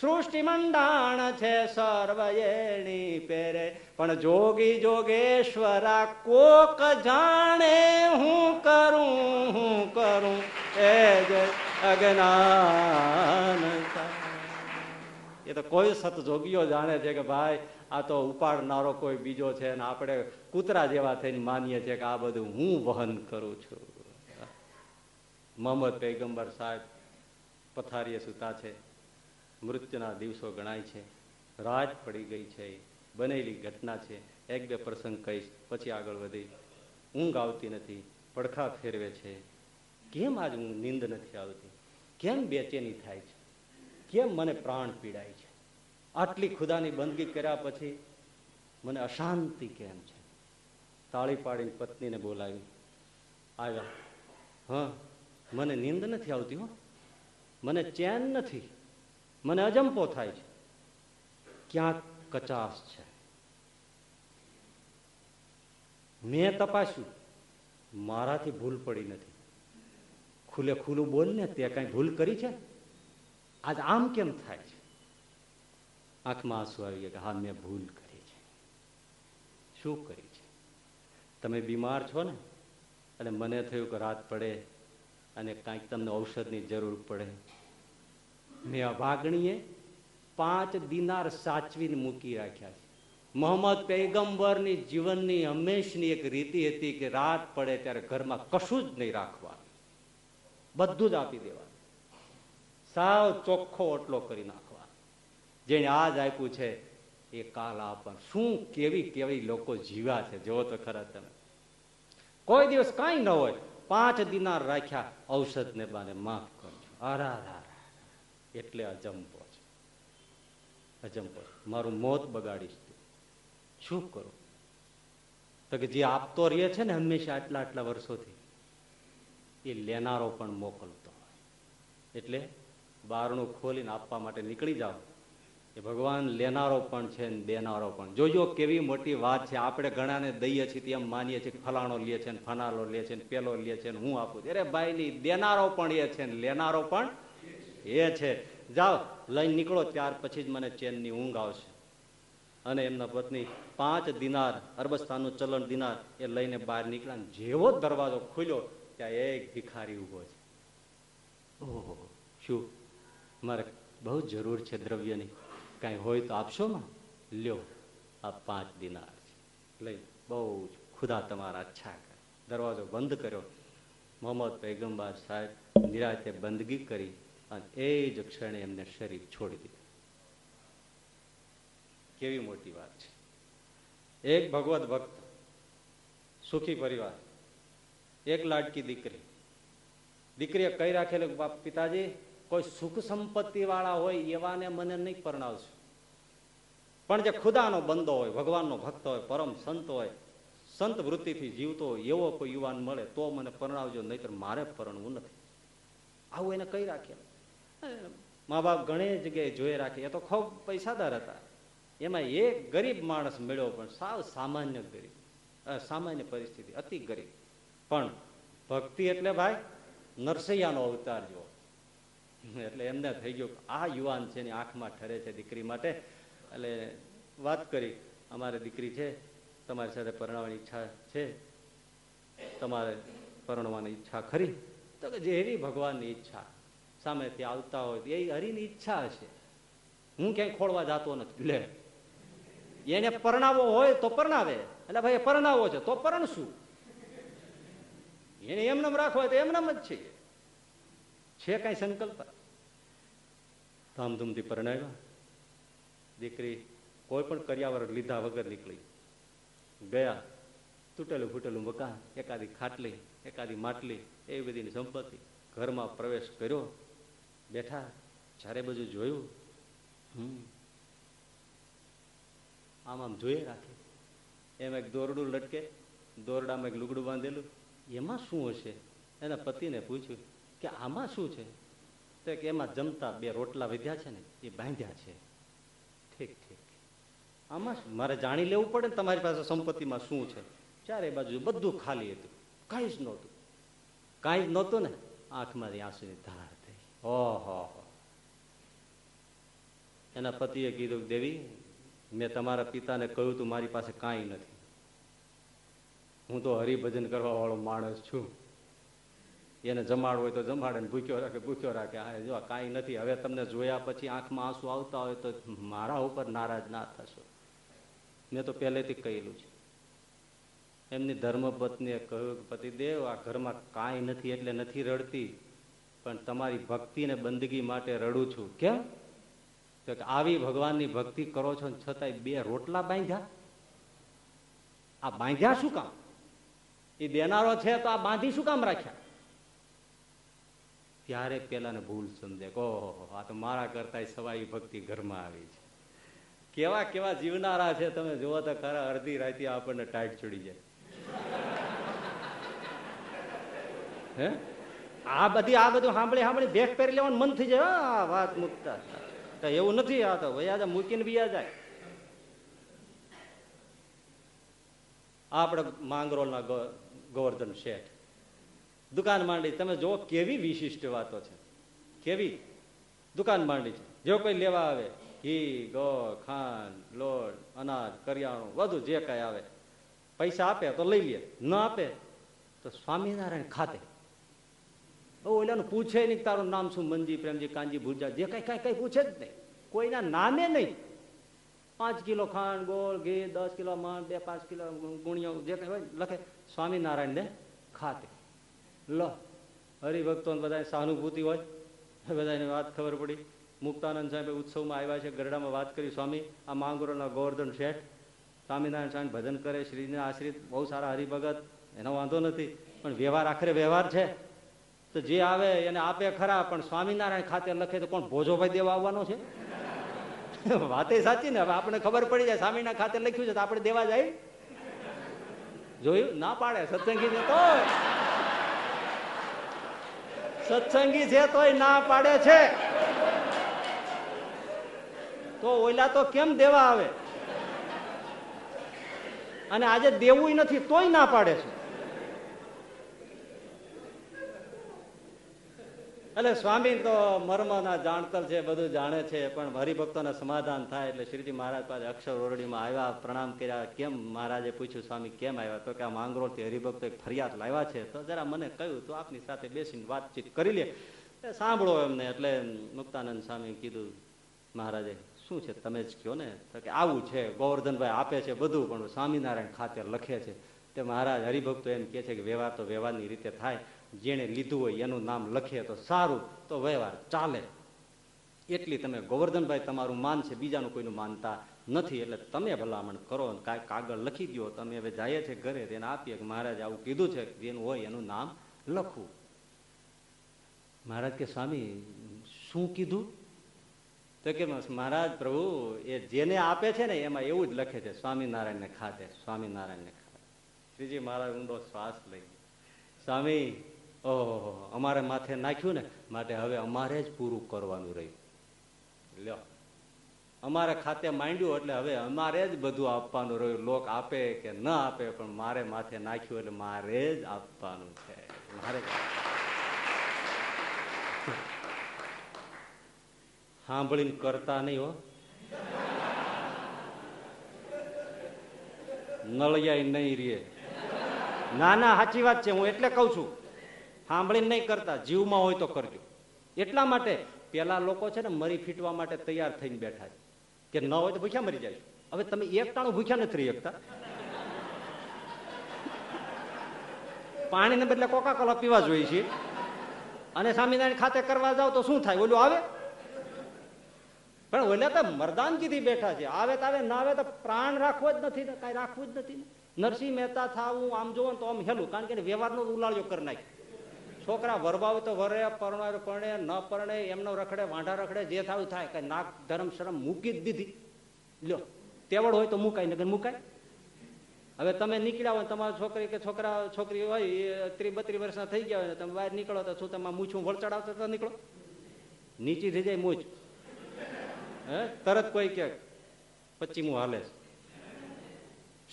[SPEAKER 1] સૃષ્ટિ મંડાણ છે સર્વ એણી પેરે પણ જોગી જોગેશ્વરા કોક જાણે હું કરું હું કરું એ જ અજ્ઞાન એ તો કોઈ સતજોગીઓ જાણે છે કે ભાઈ, આ તો ઉપાડનારો કોઈ બીજો છે અને આપણે કૂતરા જેવા થઈને માનીએ છીએ કે આ બધું હું વહન કરું છું. મોહમ્મદ પૈગંબર સાહેબ પથારીએ સૂતા છે. મૃત્યુના દિવસો ગણાય છે. રાત પડી ગઈ છે. બનેલી ઘટના છે. એક બે પ્રસંગ કહીશ, પછી આગળ વધી. ઊંઘ આવતી નથી. પડખા ફેરવે છે. કેમ આજ હું નીંદ નથી આવતી? કેમ બેચેની થાય છે? કેમ મને પ્રાણ પીડાય છે? આટલી ખુદાની બંદગી કર્યા પછી મને અશાંતિ કેમ છે? તાળી પાડીને પત્નીને બોલાવી. આવ્યા હા, મને નીંદ નથી આવતી હો. મને ચેન નથી. મને અજંપો થાય છે. ક્યાંક કચાશ છે. મેં તપાસ્યું. મારાથી ભૂલ પડી નથી. ખુલે ખુલ્લું બોલ ને તે કઈ ભૂલ કરી છે? આજ આમ કેમ થાય છે? આંખમાં આંસુ આવી ગયા કે હા, મેં ભૂલ કરી છે. શું કરી છે? તમે બીમાર છો ને, અને મને થયું કે રાત પડે અને કાંઈક તમને ઔષધની જરૂર પડે. મેં અભાગણીએ પાંચ દિનાર સાચવીને મૂકી રાખ્યા છે. મોહમ્મદ પૈગંબરની જીવનની હંમેશની એક રીતિ હતી કે રાત પડે ત્યારે ઘરમાં કશું જ નહીં રાખવાનું. બધું જ આપી દેવાનું. સાવ ચોખ્ખો ઓટલો કરી નાખવાનો. જેને આજ આપ્યું છે, એ કાલ આપવાનું શું કેવી કેવી લોકો જીવ્યા છે, જોવો તો ખરા તમે. કોઈ દિવસ કાંઈ ન હોય, પાંચ દિનાર રાખ્યા, ઔષધ ને બાને માફ કરજો. આરા એટલે અજંપો છે. અજંપો મારું મોત બગાડીશ તું. શું કરું? તો કે જે આપતો રહે છે ને હંમેશા આટલા આટલા વર્ષોથી એ લેનારો પણ મોકલતો એટલે બારણું ખોલીને આપવા માટે નીકળી જાઓ. એ ભગવાન લેનારો પણ છે ને દેનારો પણ. જોજો કેવી મોટી વાત છે. આપણે ઘણાને દઈએ છીએ તેમ માનીએ છીએ ફલાણો લે છે ને ફનાલો લે છે ને પેલો લે છે ને હું આપું અરે ભાઈ ની દેનારો પણ એ છે ને લેનારો પણ એ છે. જાઓ, લઈને નીકળો, ત્યાર પછી જ મને ચેનની ઊંઘ આવશે. અને એમના પત્ની પાંચ દિનાર અરબસ્તાનનું ચલણ દિનાર એ લઈને બહાર નીકળ્યા જેવો દરવાજો ખુલ્યો ત્યાં એક ભિખારી ઊભો છે. ઓહો. શું? મારે બહુ જરૂર છે દ્રવ્યની. કાંઈ હોય તો આપશો માં લ્યો આ પાંચ દિનાર છે. લઈ બહુ ખુદા તમારા અચ્છા કરે. દરવાજો બંધ કર્યો. મોહમ્મદ પૈગંબર સાહેબ નિરાતે બંદગી કરી અને એ જ ક્ષણે એમને શરીર છોડી દીધું. કેવી મોટી વાત છે. એક ભગવત ભક્ત સુખી પરિવાર એક લાડકી દીકરી. દીકરીએ કહી રાખેલું બાપ પિતાજી, કોઈ સુખ સંપત્તિ વાળા હોય એવાને મને નહીં પરણાવશું. પણ જે ખુદાનો બંદો હોય, ભગવાનનો ભક્ત હોય, પરમ સંત હોય, સંત વૃત્તિથી જીવતો હોય, એવો કોઈ યુવાન મળે, તો મને પરણાવજો, નહીતર મારે પરણવું નથી. આવું એને કહી રાખેલું. મા બાપ ઘણી જગ્યાએ જોઈ રાખે. એ તો ખૂબ પૈસાદાર હતા. એમાં એક ગરીબ માણસ મળ્યો, પણ સાવ સામાન્ય ગરીબ. સામાન્ય પરિસ્થિતિ, અતિ ગરીબ. પણ ભક્તિ એટલે ભાઈ નરસૈયાનો અવતાર જો. એટલે એમને થઈ ગયું આ યુવાન છે એની આંખમાં ઠરે છે દીકરી માટે. એટલે વાત કરી, અમારે દીકરી છે, તમારી સાથે પરણવાની ઈચ્છા છે. તમારે પરણવાની ઈચ્છા ખરી? તો કે જેવી ભગવાનની ઈચ્છા. સામેથી આવતા હોય એ હરિની ઈચ્છા હશે. હું ક્યાંય ખોળવા જતો નથી. લે. એને પરણાવો હોય તો પરણાવે. એટલે ભાઈ પરણાવો છે તો પરણશું. એને એમનેમ રાખવા હોય તો એમનામ જ છે છે કઈ સંકલ્પ? ધામધૂમથી પરણાવ્યા. દીકરી કોઈ પણ કર્યાવર લીધા વગર નીકળી. ગયા, તૂટેલું ફૂટેલું મકાન, એકાદી ખાટલી, એકાદી માટલી, એવી બધીની સંપત્તિ. ઘરમાં પ્રવેશ કર્યો. બેઠા ચારે બાજુ જોયું, હમ, આમ આમ જોઈએ રાખે. એમ એક દોરડું લટકે, દોરડામાં એક લુગડું બાંધેલું. એમાં શું હશે? એના પતિને પૂછ્યું કે આમાં શું છે? તો કે એમાં જમતા બે રોટલા વધ્યા છે ને, એ બાંધ્યા છે. ઠીક ઠીક. આમાં મારે જાણી લેવું પડે ને તમારી પાસે સંપત્તિમાં શું છે? ચારે બાજુ બધું ખાલી હતું. કાંઈ જ નહોતું. કાંઈ જ નહોતું ને? આંખમાંથી આંસુની ધાર થઈ. ઓહો. એના પતિએ કીધું દેવી, મેં તમારા પિતાને કહ્યું તું મારી પાસે કાંઈ નથી. હું તો હરિભજન કરવા વાળો માણસ છું. એને જમાડ હોય તો જમાડે ને ભૂખ્યો રાખે ભૂખ્યો રાખે. હા જો કાંઈ નથી. હવે તમને જોયા પછી આંખમાં આંસુ આવતા હોય તો મારા ઉપર નારાજ ના થશો. મેં તો પહેલેથી કહેલું છે. એમની ધર્મપત્નીએ કહ્યું પતિદેવ આ ઘરમાં કાંઈ નથી એટલે નથી રડતી, પણ તમારી ભક્તિ ને બંદગી માટે રડું છું. કેમ તો કે આવી ભગવાનની ભક્તિ કરો છો ને છતાંય બે રોટલા બાંધ્યા. આ બાંધ્યા શું કામ? એ દેનારો છે તો આ બાંધી શું કામ રાખ્યા? ત્યારે પેલાને ભૂલ સમજે ઓહો આ તો મારા કરતા સવાઈ ભક્તિ ઘરમાં આવી છે. કેવા કેવા જીવનારા છે તમે જુઓ તો ખરા, અડધી રાતે આપણને ટાઈટ ચડી જાય. આ બધી, આ બધું સાંભળી સાંભળી ભેટ પહેરી લેવાનું મન થઈ જાય. આ વાત મૂકતા એવું નથી, આ તો વયા મૂકીને બીયા જાય. આપણે માંગરોળના ગોવર્ધન શેઠ. દુકાન માંડી, તમે જો કેવી વિશિષ્ટ વાતો છે. કેવી? દુકાન માંડી છે. જો કોઈ લેવા આવે, ઘી ગોળ ખાંડ, લોટ, અનાજ, કરિયાણું, બધું જે કઈ આવે, પૈસા આપે તો લઈ લે. ન આપે તો સ્વામિનારાયણ ખાતે. ઓલાનું પૂછે નહીં તારું નામ શું, મંજી, પ્રેમજી કાંજી ભુજા જે કઈ કઈ કઈ પૂછે જ નહીં. કોઈના નામે નહીં. પાંચ કિલો ખાંડ, ગોળ, ઘી, દસ કિલો માંડ, બે, પાંચ કિલો ગુણિયો, જે કઈ હોય, લખે. સ્વામિનારાયણ ને ખાતે. લો હરિભક્તો બધા સહાનુભૂતિ હોય. બધાને વાત ખબર પડી. મુક્તાનંદ સાહેબ ઉત્સવમાં આવ્યા છે, ગરડામાં વાત કરી, સ્વામી, આ માંગરોળના ગોવર્ધન શેઠ, સ્વામિનારાયણ સ્વામી ભજન કરે, શ્રીને આશ્રિત બહુ સારા હરિભગત. એનો વાંધો નથી, પણ વ્યવહાર આખરે વ્યવહાર છે. તો જે આવે એને આપે ખરા, પણ સ્વામિનારાયણ ખાતે લખે તો કોણ? ભોજોભાઈ દેવા આવવાનો છે? વાતે સાચી ને, હવે આપણે ખબર પડી જાય, સ્વામીના ખાતે લખ્યું છે તો આપણે દેવા જાય. જોયું? ના પાડે. સત્સંગી છે તોય. સત્સંગી છે તોય ના પાડે છે. તો ઓલા તો કેમ દેવા આવે? અને આજે દેવું નથી, તોય ના પાડે છે. એટલે સ્વામી તો મર્મના જાણતર છે, બધું જાણે છે, પણ હરિભક્તોને સમાધાન થાય એટલે શ્રીજી મહારાજ પાસે અક્ષર ઓરડીમાં આવ્યા, પ્રણામ કર્યા. કેમ મહારાજે પૂછ્યું, સ્વામી, કેમ આવ્યા? તો કે આ માંગરોળથી હરિભક્તો એક ફરિયાદ લાવ્યા છે. તો જરા મને કહ્યું, તો આપની સાથે બેસીને વાતચીત કરી લે. સાંભળો એમને, એટલે મુક્તાનંદ સ્વામી કીધું, મહારાજે, શું છે? તમે જ કહો ને? તો કે, આવું છે, ગોવર્ધનભાઈ આપે છે બધું, પણ સ્વામિનારાયણ ખાતે લખે છે. તે મહારાજ હરિભક્તો એમ કે છે કે વ્યવહાર તો વ્યવહારની રીતે થાય. જેણે લીધું હોય એનું નામ લખીએ તો સારું, તો વ્યવહાર ચાલે. એટલી તમે ગોવર્ધનભાઈ તમારું માન છે, બીજાનું કોઈનું માનતા નથી, એટલે તમે ભલામણ કરો કાંઈ કાગળ લખી દો તમે હવે જઈએ છે ઘરે તેને આપીએ કે મહારાજ આવું કીધું છે, જેનું હોય એનું નામ લખવું. મહારાજ કે, સ્વામી, શું કીધું? તો કે, મહારાજ પ્રભુ, એ જેને આપે છે ને, એમાં એવું જ લખે છે, સ્વામિનારાયણને ખાતે સ્વામિનારાયણને ખાતે. શ્રીજી મહારાજ ઊંડો શ્વાસ લઈ સ્વામી ઓહો, અમારે માથે નાખ્યું ને, માટે હવે અમારે જ પૂરું કરવાનું રહ્યું. લ્યો. અમારે ખાતે માંડ્યું એટલે હવે અમારે જ બધું આપવાનું રહ્યું. લોક આપે કે ન આપે, પણ મારે માથે નાખ્યું એટલે મારે જ આપવાનું છે. મારે સાંભળીને કરતા નહીં હો. નળિયાય નહીં રે ના ના, સાચી વાત છે, હું એટલે કઉ છું. સાંભળીને નહીં કરતા, જીવમાં હોય તો કરજો. એટલા માટે પેલા લોકો છે ને મરી ફીટવા માટે તૈયાર થઈને બેઠા છે. કે ન હોય તો ભૂખ્યા મરી જાય હવે તમે એક ટાણું ભૂખ્યા નથી રહી શકતા. પાણીને બદલે કોકા કોલા પીવા જોઈએ છીએ. અને સ્વામિનારાયણ ખાતે કરવા જાવ તો શું થાય? ઓલું આવે? પણ ઓલા તો મરદાનગીથી બેઠા છે. આવે તો આવે, ના આવે તો પ્રાણ રાખવો જ નથી ને, કાંઈ રાખવું જ નથી નરસિંહ મહેતા થાવું, આમ જોવો તો આમ હેલું. કારણ કે વ્યવહારનો ઉલાળ્યો કરી નાખી છોકરા વરબાવ તો વરે પરણે પરણે, ન પરણે, એમનો રખડે, વાંઢા રખડે, જે થાવું થાય, કઈ નાક ધરમ શરમ મૂકી જ દીધી. લ્યો, તેવડ હોય તો મુકાય નગર મુકાય. હવે તમે નીકળ્યા હોય તમારા છોકરી કે છોકરા, છોકરી હોય, એ ત્રી બત્રીસ વર્ષના થઈ ગયા હોય તમે બહાર નીકળો તો શું તમે મૂછું વળચડાવતા તો નીકળો? નીચી થઈ જાય મૂછ. હે? તરત કોઈ કે પચીમું હાલે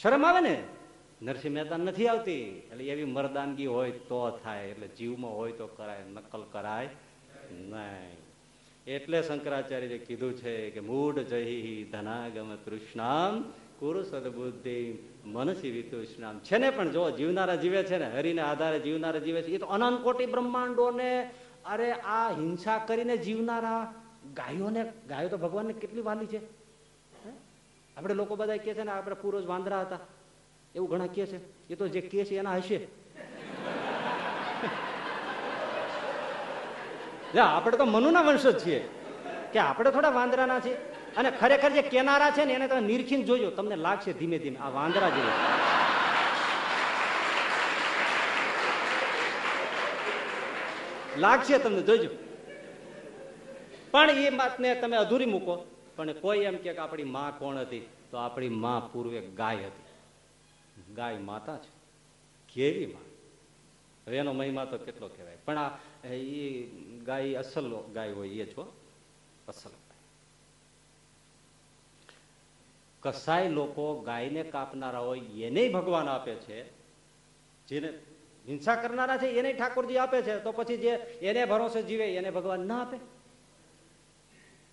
[SPEAKER 1] શરમ આવે ને? નરસિંહ મહેતા નથી આવતી. એટલે એવી મરદાનગી હોય તો થાય, એટલે જીવમાં હોય તો કરાય, નકલ કરાય નહીં. એટલે શંકરાચાર્યએ કીધું છે કે મૂઢ જહી ધનાગમ તૃષ્ણામ, કુરુ સદબુદ્ધિ મનસી વિતૃષ્ણામ. છે ને પણ જો જીવનારા જીવે છે ને, હરિને આધારે જીવનારા જીવે છે, એ તો અનંત કોટી બ્રહ્માંડોને, અરે આ હિંસા કરીને જીવનારા ગાયોને, ગાયો તો ભગવાનને કેટલી વાલી છે? આપણે લોકો બધા કહે છે ને, આપણે પૂર્વજ વાંદરા હતા. એવું ઘણા કે છે. એ તો જે કે છે એના હશે. આપણે તો મનુના વંશ જ છીએ. કે આપણે થોડા વાંદરાના છીએ. અને ખરેખર જે કેનારા છે ને, એને તમે નિરખીને જોજો, તમને લાગશે ધીમે ધીમે. આ વાંદરા જેવો. લાગશે તમને, જોજો. પણ એ વાતને તમે અધૂરી મૂકો. પણ કોઈ એમ કે આપણી માં કોણ હતી? તો આપણી માં પૂર્વે ગાય હતી. ગાય માતા છે. કેવી માં. હવે એનો મહિમા તો કેટલો કહેવાય? પણ આ, એ ગાય અસલ ગાય હોય એ જો અસલ કસાય લોકો ગાયને કાપનારા હોય એને ભગવાન આપે છે. જેને હિંસા કરનારા છે એને ઠાકોરજી આપે છે. તો પછી જે એને ભરોસે જીવે એને ભગવાન ના આપે?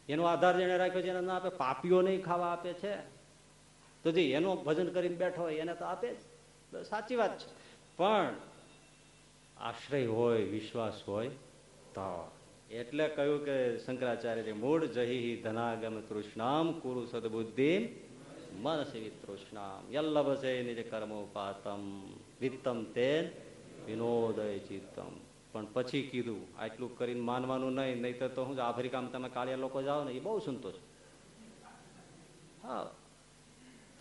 [SPEAKER 1] એનો આધાર જેને રાખ્યો છે એને ના આપે? પાપીઓ નહીં ખાવા આપે છે. તો જે એનો ભજન કરીને બેઠો હોય એને તો આપે જ. સાચી વાત છે. પણ આશ્રય હોય, વિશ્વાસ હોય, તો એટલે કહ્યું કે શંકરાચાર્ય મૂળ જહી ધનાગમ તૃષ્ણામ કુરુ સદબુદ્ધિ મનસી તૃષ્ણામ યલ્લભ છે નિજ કર્મ પાતમ વિત્તમ તેન વિનોદય ચિત્તમ. પણ પછી કીધું, આટલું કરીને માનવાનું નહીં નહીં તો હું આફ્રિકામાં તમે કાળિયા લોકો જાઓ ને, એ બહુ સંતોષ. હા.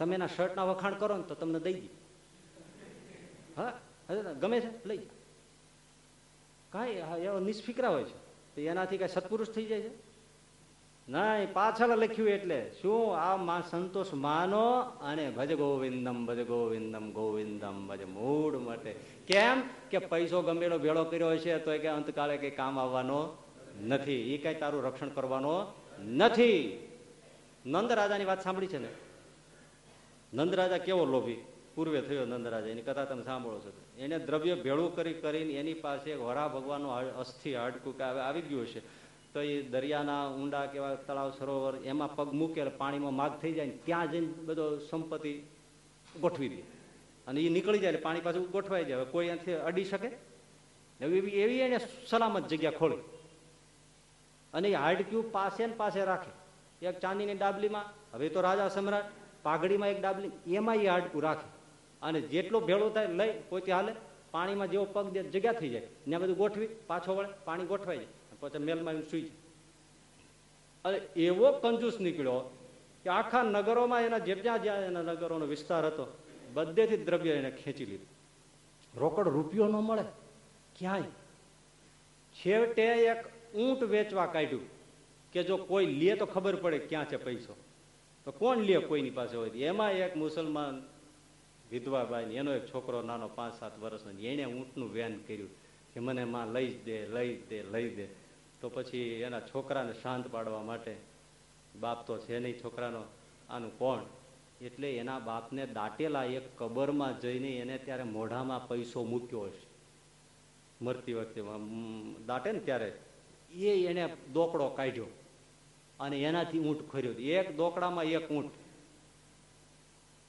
[SPEAKER 1] તમે એના શર્ટના વખાણ કરો ને તો તમને દઈ દે હા ગમે છે? લઈ જાય કાંઈ એવો નિષ્ફિકરા હોય છે. એનાથી કાંઈ સત્પુરુષ થઈ જાય છે? નહીં, પાછળ લખ્યું એટલે શું? આ સંતોષ માનો અને ભજ ગોવિંદમ ભજ ગોવિંદમ ગોવિંદમ, ભજ મૂળ માટે. કેમ? કે પૈસો ગમેલો ભેળો કર્યો છે તો કે અંતકાળે કઈ કામ આવવાનો નથી. એ કઈ તારું રક્ષણ કરવાનો નથી. નંદ રાજાની વાત સાંભળી છે ને? નંદ રાજા કેવો લોભી? પૂર્વે થયો નંદરાજા, એની કથા તમે સાંભળો છો. એને દ્રવ્ય ભેળું કરી કરીને એની પાસે વરા ભગવાનનું અસ્થિ હાડકું કે હવે આવી ગયું છે તો એ દરિયાના ઊંડા કેવા તળાવ સરોવર, એમાં પગ મૂકે પાણીમાં માગ થઈ જાય ત્યાં જઈને બધો સંપત્તિ ગોઠવી દે. અને એ નીકળી જાય પાણી પાછું ગોઠવાઈ જાય. કોઈ એનાથી અડી શકે? એવી એવી એને સલામત જગ્યા ખોલી અને એ હાડક્યું પાસે ને પાસે રાખે. એક ચાંદીની ડાબલીમાં, હવે તો રાજા સમ્રાટ પાઘડીમાં એક ડાબલી, એમાં એ હાડકું રાખે. અને જેટલો ભેળો થાય લઈ, પોતે હાલે, પાણીમાં જેવો પગ દે, જગ્યા થઈ જાય. ને બધું ગોઠવી, પાછો વળે, પાણી ગોઠવાઈ જાય. પછી મેલમાં સુઈ જાય. અને એવો કંજૂસ નીકળ્યો કે આખા નગરોમાં એના જે જ્યાં જ્યાં એના નગરોનો વિસ્તાર હતો, બધેથી દ્રવ્ય એને ખેંચી લીધું. રોકડ રૂપિયો ન મળે. ક્યાંય? છેવટે એક ઊંટ વેચવા કાઢ્યું કે જો કોઈ લે તો ખબર પડે ક્યાં છે પૈસો. તો કોણ લે કોઈની પાસે હોય? એમાં એક મુસલમાન વિધવાબાઈ એનો એક છોકરો નાનો પાંચ સાત વર્ષનો એને ઊંટનું વેન કર્યું કે મને માં લઈ જ દે, લઈ દે લઈ દે. તો પછી એના છોકરાને શાંત પાડવા માટે બાપ તો છે નહીં છોકરાનો. આનું કોણ? એટલે એના બાપને દાટેલા એક કબરમાં જઈને એને ત્યારે મોઢામાં પૈસો મૂક્યો હશે. મરતી વખતે દાટે ને ત્યારે. એ એને દોકડો કાઢ્યો. અને એનાથી ઊંટ ખર્યો એક દોકડામાં એક ઊંટ.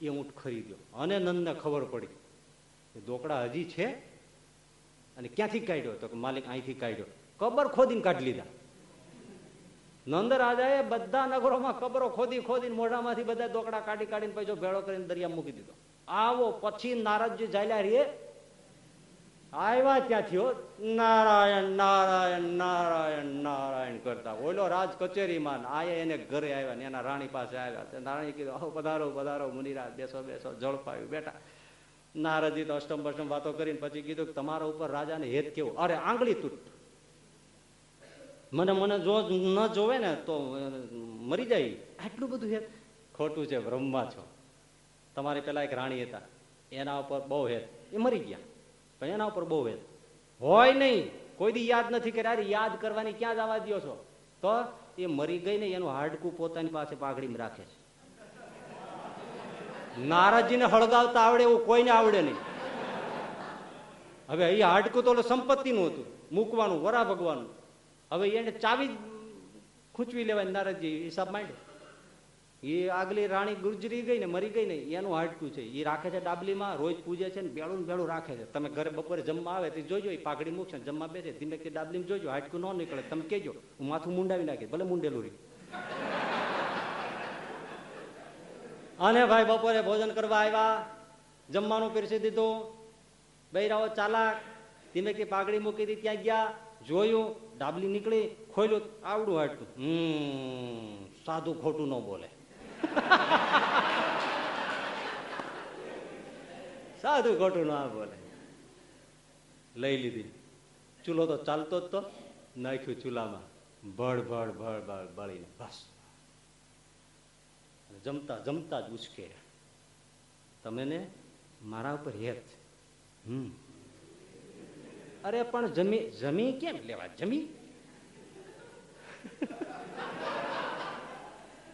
[SPEAKER 1] એ ઊંટ ખરીદ્યો અને નંદને ખબર પડી કે દોકડા હજી છે અને ક્યાંથી કાઢ્યો તો કે માલિક અહીંથી કાઢ્યો. કબર ખોદીને કાઢી લીધા. નંદ રાજાએ બધા નગરોમાં કબરો ખોદી ખોદીને મોઢામાંથી બધા દોકડા કાઢી કાઢીને પૈસો ભેળો કરીને દરિયા મૂકી દીધો. આવો પછી નારદજી જાયલા રે આવ્યા ત્યાંથી હો નારાયણ નારાયણ નારાયણ નારાયણ કરતા. ઓલો રાજ કચેરીમાં આયા એને ઘરે આવ્યા ને એના રાણી પાસે આવ્યા. તે રાણી કીધું, આવો, પધારો પધારો મુનિરાજ બેસો બેસો, જળપાયું, બેટા. નારદજી તો અષ્ટમ બષ્ટમ વાતો કરીને પછી કીધું કે, તમારા ઉપર રાજાને હેત કેવું? અરે, આંગળી તૂટ. મને મને જો ન જોવે ને તો મરી જાય. આટલું બધું હેત? ખોટું છે, બ્રહ્મા છો. તમારી પેલા એક રાણી હતા. એના ઉપર બહુ હેત. એ મરી ગયા. પણ એના ઉપર બહુ વેદ. હોય નહીં. કોઈ દી યાદ નથી કર્યા? અરે યાદ કરવાની ક્યાં જવા દો છો? તો એ મરી ગઈ ને એનું હાડકું પોતાની પાસે પાઘડીમાં રાખે છે. નારાજીને હળગાવતા આવડે એવું કોઈને આવડે નહીં. હવે એ હાડકું તો સંપત્તિનું હતું મૂકવાનું વરા ભગવાનું હવે એને ચાવી જ ખૂંચવી લેવાય નારાજી હિસાબ માંડ્યો એ આગલી રાણી ગુજરી ગઈ ને મરી ગઈ ને એનું હાડકું છે. એ રાખે છે ડાબલીમાં, રોજ પૂજે છે ને ભેળું બેળું રાખે છે. તમે ઘરે બપોરે જમવા આવે તો જોજો એ પાઘડી મૂકશે જમવા બેસે, ધીમે કે ડાબલીમાં જોજો, હાડકું ન નીકળે. તમે કેજો હું માથું મુંડાવી નાખી ભલે મુંડેલું રહી. અને ભાઈ બપોરે ભોજન કરવા આવ્યા, જમવાનું પીરસી દીધું, બૈરાઓ ચાલાક, ધીમે કે પાઘડી મૂકી હતી ત્યાં ગયા, જોયું, ડાબલી નીકળી ખોલ્યું આવડું હાડકું. હમ સાદું ખોટું ન બોલે. સાદું ખોટું ના બોલે. લઈ લીધી. ચૂલો તો ચાલતો જ તો. નાખ્યું ચૂલામાં. ભળ ભળ ભળ ભળ બળીને. બસ. જમતા જમતા જ ઉચકે તમે ને મારા ઉપર હેત હમ. અરે પણ જમી જમી કેમ લેવા? જમી?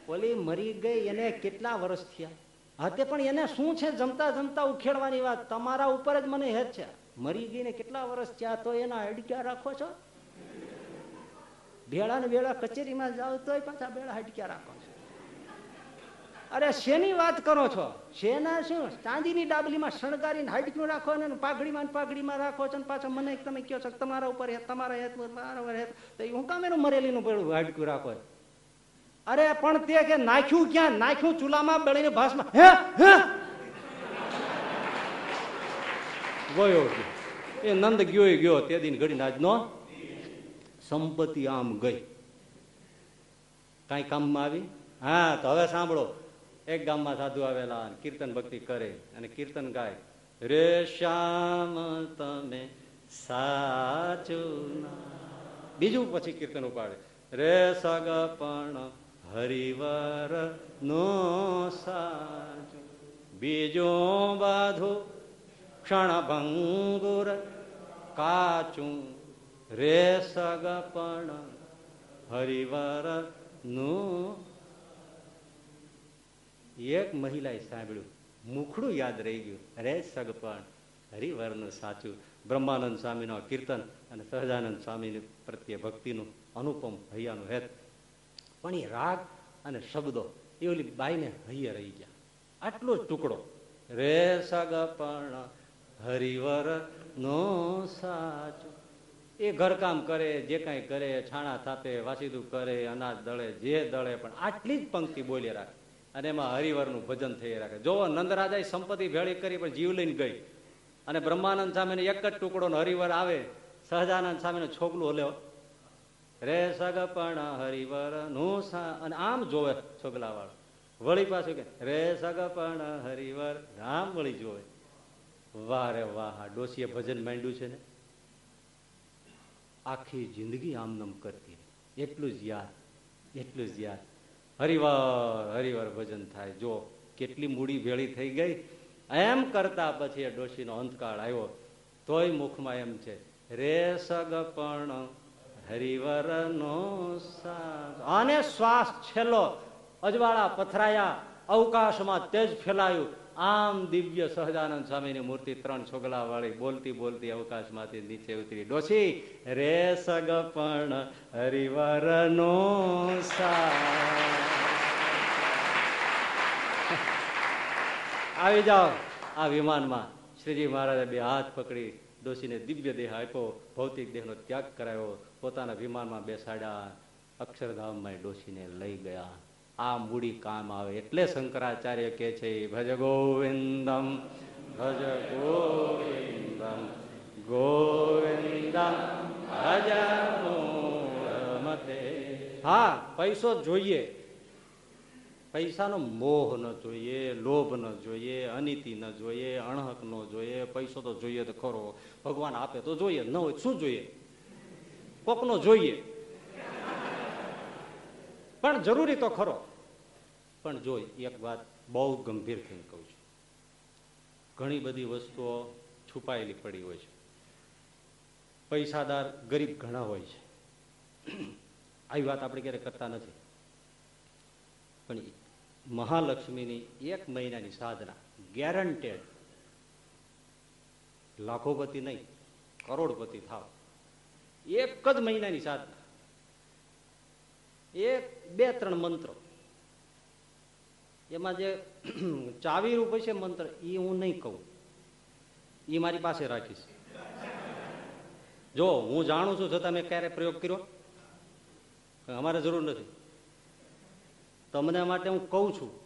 [SPEAKER 1] ઓલી મરી ગઈ એને કેટલા વર્ષ થયા? હા તે પણ એને શું છે જમતા જમતા ઉખેડવાની વાત? તમારા ઉપર જ મને હેત છે. મરી ગઈ ને કેટલા વર્ષ થયા તો એના હડક્યા રાખો છો? ભેળા ને ભેળા કચેરીમાં જાવ તોય પાછા ભેળા હડક્યા રાખો છો. અરે શેની વાત કરો છો? શેના શું? ચાંદીની ડાબલીમાં શણગારીને હાડક્યું રાખો ને પાઘડીમાં પાઘડીમાં રાખો છો ને પાછા મને તમે કહો છો તમારા ઉપર હેત, તમારા હેત, મારા હેત. તો હું કામ એનું મરેલીનું પેલું હાડક્યું રાખો છો? અરે, પણ તે કે નાખ્યું ક્યાં? નાખ્યું ચૂલામાં બળીને ભાષમાં હે? હે? ગયો. એ નંદ ગયો ગયો. તે દિન ઘડીને આજનો સંપત્તિ આમ ગઈ. કઈ કામમાં આવી? હા, તો હવે સાંભળો. એક ગામમાં સાધુ આવેલા કીર્તન ભક્તિ કરે અને કીર્તન ગાય. રે શ્યામ, તમે સાચું બીજું પછી કીર્તન ઉપાડે. રે સગપણ હરિવર નો સાચું બીજો બાધું ક્ષણભંગુર કાચું રે સગપણ હરિવરનું. એક મહિલાએ સાંભળ્યું, મુખડું યાદ રહી ગયું રે સગપણ હરિવરનું સાચું. બ્રહ્માનંદ સ્વામીનો કીર્તન અને સહજાનંદ સ્વામી પ્રત્યે ભક્તિનું અનુપમ હૈયાનું હેત પણ એ રાગ અને શબ્દો, એ ઓલી બાઈને હૈયે રહી ગયા. આટલો જ ટુકડો. રે સગપણ હરિવર નો સાચો. એ ઘરકામ કરે, જે કાંઈ કરે, છાણા થાપે, વાસીદું કરે, અનાજ દળે, જે દળે, પણ આટલી જ પંક્તિ બોલી રાખે. અને એમાં હરિવરનું ભજન થઈ રાખે. જો નંદરાજાએ સંપત્તિ ભેળી કરી, પણ જીવ લઈને ગઈ. અને બ્રહ્માનંદ સામેનો એક જ ટુકડો ને હરિવર આવે, સહજાનંદ સામેનો છોકલું હલ્યો રે સગપણ હરિવરનું અને આમ જોવે છોકલા વાળો. વળી પાછું કે રે સગપણ હરિવર, આમ વળી જોવે. વાહ રે વાહ ડોસીએ ભજન માંડ્યું છે ને. આખી જિંદગી આમનમ કરતી એટલું જ યાદ, એટલું જ યાદ. હરિવાર, હરિવર ભજન થાય. જો કેટલી મૂડી ભેળી થઈ ગઈ, એમ કરતા પછી એ ડોશીનો અંતકાળ આવ્યો. તોય મુખમાં એમ છે, રે સગપણ હરિવર નો અને શ્વાસ છેલ્લો અજવાળા પથરાયા, અવકાશમાં તેજ ફેલાયું. આમ દિવ્ય સહજાનંદ સ્વામીની મૂર્તિ ત્રણ છોગલા વાળી બોલતી બોલતી અવકાશમાંથી નીચે ઉતરી. ડોસી રે સગપણ હરિવર નો આવી જાઓ આ વિમાનમાં. શ્રીજી મહારાજે બે હાથ પકડી ડોશીને દિવ્ય દેહ આપ્યો. ભૌતિક દેહનો ત્યાગ કરાયો. પોતાના વિમાનમાં બેસાડ્યા, અક્ષરધામમાં ડોસીને લઈ ગયા. આ મૂડી કામ આવે એટલે શંકરાચાર્ય કે છે, ભજ ગોવિંદમ ભજ ગોવિંદમ ગોવિંદમ, ભજ હા, પૈસો જોઈએ. પૈસાનો મોહ ન જોઈએ, લોભ ન જોઈએ, અનિતિ ન જોઈએ, અણહક ન જોઈએ. પૈસો તો જોઈએ તો ખરો. ભગવાન આપે તો જોઈએ, ન હોય શું જોઈએ? કોકનો જોઈએ. પણ જરૂરી તો ખરો. પણ જોઈ એક વાત બહુ ગંભીર થઈને કહું છું. ઘણી બધી વસ્તુઓ છુપાયેલી પડી હોય છે. પૈસાદાર ગરીબ ઘણા હોય છે. આવી વાત આપણે ક્યારેય કરતા નથી. પણ મહાલક્ષ્મીની એક મહિનાની સાધના ગેરંટેડ લાખોપતિ નહીં, કરોડપતિ થાવ. એક જ મહિનાની સાધના એક, બે, ત્રણ મંત્રો. એમાં જે [CLEARS THROAT] ચાવી રૂપ મંત્ર એ હું નહીં કહું. એ મારી પાસે રાખીશ. જો, હું જાણું છું છતાં મેં ક્યારે પ્રયોગ કર્યો? અમારે જરૂર નથી. તમને માટે હું કહું છું,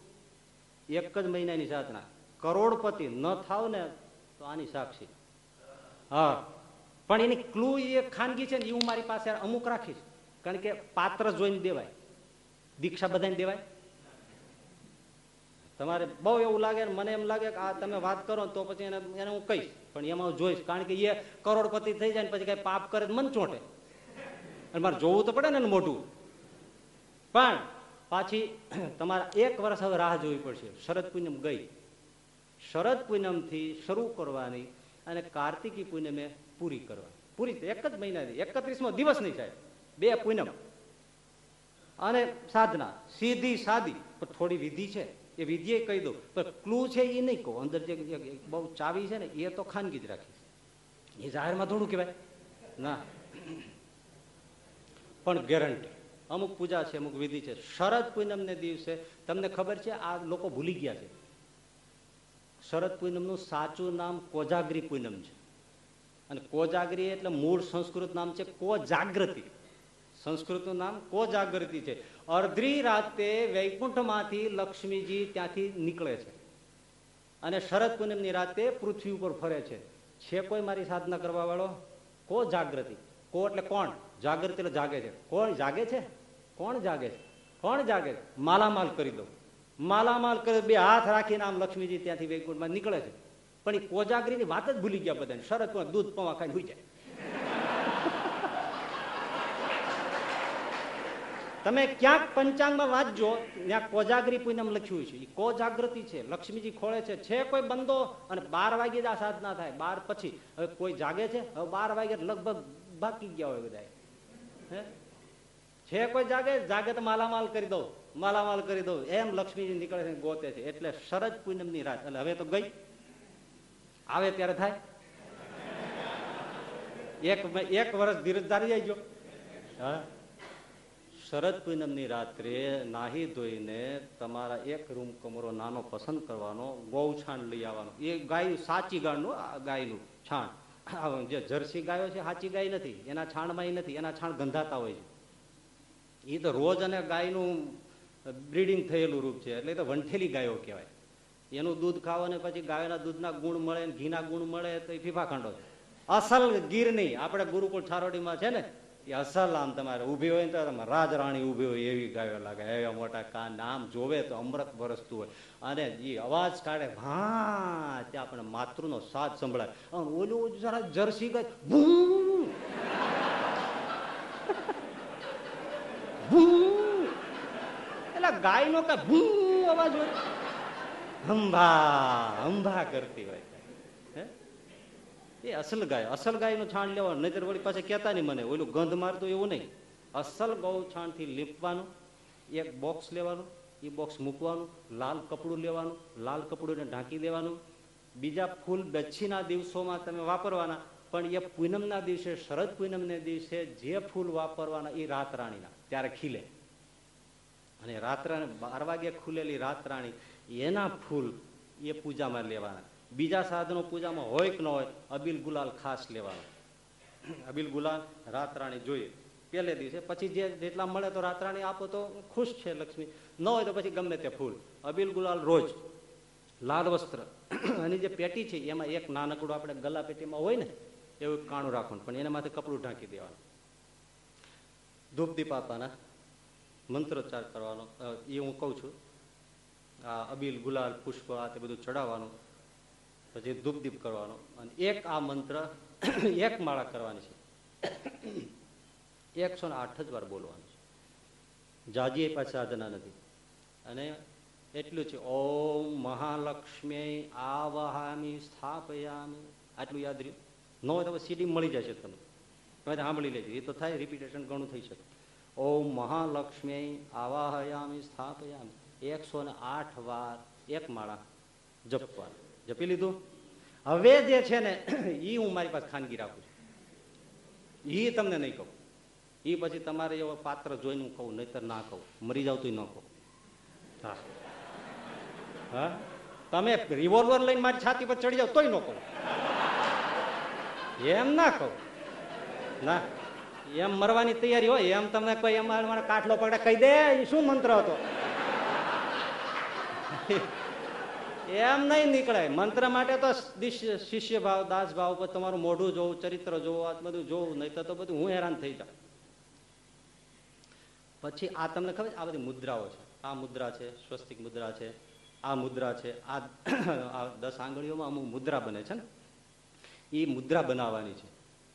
[SPEAKER 1] એક જ મહિનાની સાધના. કરોડપતિ ન થાવ ને તો આની સાક્ષી. હા. પણ એની ક્લુ એ ખાનગી છે ને એ હું મારી પાસે અમુક રાખીશ. કારણ કે પાત્ર જોઈને દેવાય. દીક્ષા બધાને દેવાય. તમારે બહુ એવું લાગે મને એમ લાગે કે આ તમે વાત કરો તો પછી એને એને હું કહીશ. પણ એમાં હું જોઈશ. કારણ કે એ કરોડપતિ થઈ જાય ને પછી કઈ પાપ કરે મન ચોંટે. અને મારે જોવું તો પડે ને મોટું પણ પાછી તમારે એક વર્ષ હવે રાહ જોવી પડશે. શરદ પૂનમ ગઈ. શરદ પૂનમથી શરૂ કરવાની અને કાર્તિકી પૂનમે પૂરી કરવાની પૂરી એક જ મહિનાની, એકત્રીસમો દિવસ નહીં થાય. બે પૂનમ. અને સાધના, સીધી સાદી, પણ થોડી વિધિ છે. એ વિધિએ કહી દઉં. પણ ક્લુ છે એ નહીં કહું. અંદર જે બહુ ચાવી છે ને, એ તો ખાનગી જ રાખીશ એ જાહેરમાં થોડું કહેવાય. ના. પણ ગેરંટી. અમુક પૂજા છે, અમુક વિધિ છે. શરદ પૂનમને દિવસે તમને ખબર છે, આ લોકો ભૂલી ગયા છે. શરદ પૂનમનું સાચું નામ કોજાગરી પૂનમ છે. અને કોજાગરી એટલે મૂળ સંસ્કૃત નામ છે કોજાગૃતિ સંસ્કૃતનું નામ કોજાગૃતિ છે. અર્ધી રાતે વૈકુંઠમાંથી લક્ષ્મીજી ત્યાંથી નીકળે છે. અને શરદ પૂનમની રાતે પૃથ્વી ઉપર ફરે છે. છે કોઈ મારી સાધના કરવા વાળો કો જાગૃતિ. કો એટલે કોણ? જાગૃતિ એટલે જાગે છે. કોણ જાગે છે? કોણ જાગે છે? કોણ જાગે છે? માલામાલ કરી દો માલામાલ કરી બે હાથ રાખીને આમ લક્ષ્મીજી ત્યાંથી વૈકુંઠમાં નીકળે છે. પણ એ કોજાગરીની વાત જ ભૂલી ગયા બધાને. પૂનમ દૂધ, પવા ખાઈને હોઈ જાય. તમે ક્યાંક પંચાંગમાં વાંચજો, ત્યાં કોજાગરી પૂનમ લખ્યું છે. એ કોજાગૃતિ છે, લક્ષ્મીજી ખોળે છે છે કોઈ બંદો અને બાર વાગે જ આ સાધના થાય. બાર પછી, હવે કોઈ જાગે છે? હવે બાર વાગે લગભગ બાકી ગયા હોય બધા છે કોઈ જાગે? જાગે તો માલામાલ કરી દઉં. માલામાલ કરી દઉં. એમ લક્ષ્મીજી નીકળે છે ગોતે છે. એટલે શરદ પૂનમની રાત. એટલે હવે તો ગઈ. આવે ત્યારે થાય. એક એક વર્ષ ધીરજ ધારી જાય હા. શરદ પૂનમની રાત્રે નાહી ધોઈને તમારા એક રૂમ કમરો નાનો પસંદ કરવાનો ગૌ છાણ લઈ આવવાનો. એ ગાય સાચી ગાયનું ગાયનું છાણ. જે જર્સી ગાયો છે, સાચી ગાય નથી. એના છાણમાં નથી. એના છાણ ગંધાતા હોય છે. એ તો રોજ અને ગાયનું બ્રીડિંગ થયેલું રૂપ છે. એટલે તો વંઠેલી ગાયો કહેવાય. એનું દૂધ ખાવો ને પછી ગાયના દૂધના ગુણ મળે ઘીના ગુણ મળે તો એ ફીફા ખાંડો છે. અસલ ગીર નહીં. આપણે ગુરુકુળ છારોડીમાં છે ને, એ અસલ આમ તમારે ઊભી હોય ને તો રાજ રાણી ઊભી હોય એવી ગાયો લાગે. એવા મોટા કાન આમ જોવે તો અમૃત વરસતું હોય. અને એ અવાજ કાઢે હા ત્યાં આપણે માતૃનો સાથ સંભળાય. ઓલું જરા જર્સી ગાય, ભૂ. ભૂ. એટલે ગાય નો કઈ ભૂ અવાજ હોય. હંભા હંભા કરતી હોય એ અસલ ગાય, અસલ ગાયનું છાણ લેવાનું, નહીતર વળી પાસે કહેતા નહીં મને, ઓલું ગંધ મારતું એવું નહીં. અસલ ગૌ છાણથી લીપવાનું, એક બોક્સ લેવાનું, એ બોક્સ મૂકવાનું, લાલ કપડું લેવાનું, લાલ કપડુંને ઢાંકી દેવાનું. બીજા ફૂલ દચ્છીના દિવસોમાં તમે વાપરવાના, પણ એ પૂનમના દિવસે, શરદ પૂનમને દિવસે જે ફૂલ વાપરવાના એ રાતરાણીના, ત્યારે ખીલે. અને રાત્રાણી, બાર વાગે ખુલેલી રાત રાણી એના ફૂલ એ પૂજામાં લેવાના. બીજા સાધનો પૂજામાં હોય કે ન હોય, અબીલ ગુલાલ ખાસ લેવાના. અબીલ ગુલાલ રાતરાણી જોઈએ. પહેલે દિવસે, પછી જે જેટલા મળે તો રાતરાણી આપો તો ખુશ છે લક્ષ્મી. ન હોય તો પછી ગમે તે ફૂલ. અબીલ ગુલાલ રોજ. લાલ વસ્ત્ર. અને જે પેટી છે, એમાં એક નાનકડું આપણે ગલા પેટીમાં હોય ને, એવું કાણું રાખવાનું. પણ એના માથે કપડું ઢાંકી દેવાનું. ધૂપ દીપ આપવાના. મંત્રોચ્ચાર કરવાનો. એ હું કહું છું. આ અબીલ, ગુલાલ, પુષ્પ, આ તે બધું ચડાવવાનું, પછી ધૂપદીપ કરવાનો. અને એક આ મંત્ર [COUGHS] એક માળા કરવાની છે. [COUGHS] એકસો ને આઠ જ વાર બોલવાનું છે. જાજી પાછી સાધના નથી. અને એટલું છે, ઓમ મહાલક્ષ્મી આવહામી સ્થાપયામી. આટલું યાદ રહ્યું? ન હોય તો સીડી મળી જશે તમને. તમે સાંભળી લેજો. એ તો થાય રિપીટેશન ઘણું થઈ શકે. ઓમ મહાલક્ષ્મી આવાહયામી સ્થાપયામી. એકસો ને આઠ વાર એક માળા જપવાનું. જપી લીધું? હવે જે છે ને એ હું મારી પાસે ખાનગી રાખું છું. એ તમને નહીં કહું. એ પછી તમારે એવો પાત્ર જોઈને હું કહું નહીતર ના કહું. મરી જાવ તો ન કહું. હા. હા? તમે રિવોલ્વર લઈને મારી છાતી પર ચડી જાવ તોય ન કહું. એમ ના કહું. ના. એમ મરવાની તૈયારી હોય એમ તમને કોઈ એમ મારા કાટલો પકડે કહી દે શું મંત્ર હતો? [LAUGHS] એમ નહીં નીકળે. મંત્ર માટે તો શિષ્ય ભાવ દાસ ભાવ પર તમારું મોઢું જોવું, ચરિત્ર જોવું, આ બધું જોવું, નહીં તો બધું હું હેરાન થઈ જાઉં. પછી આ તમને ખબર આ બધી મુદ્રાઓ છે. આ મુદ્રા છે, સ્વસ્તિક મુદ્રા છે, આ મુદ્રા છે, [COUGHS] આ દસ આંગળીઓમાં અમુક મુદ્રા બને છે ને. એ મુદ્રા બનાવવાની છે.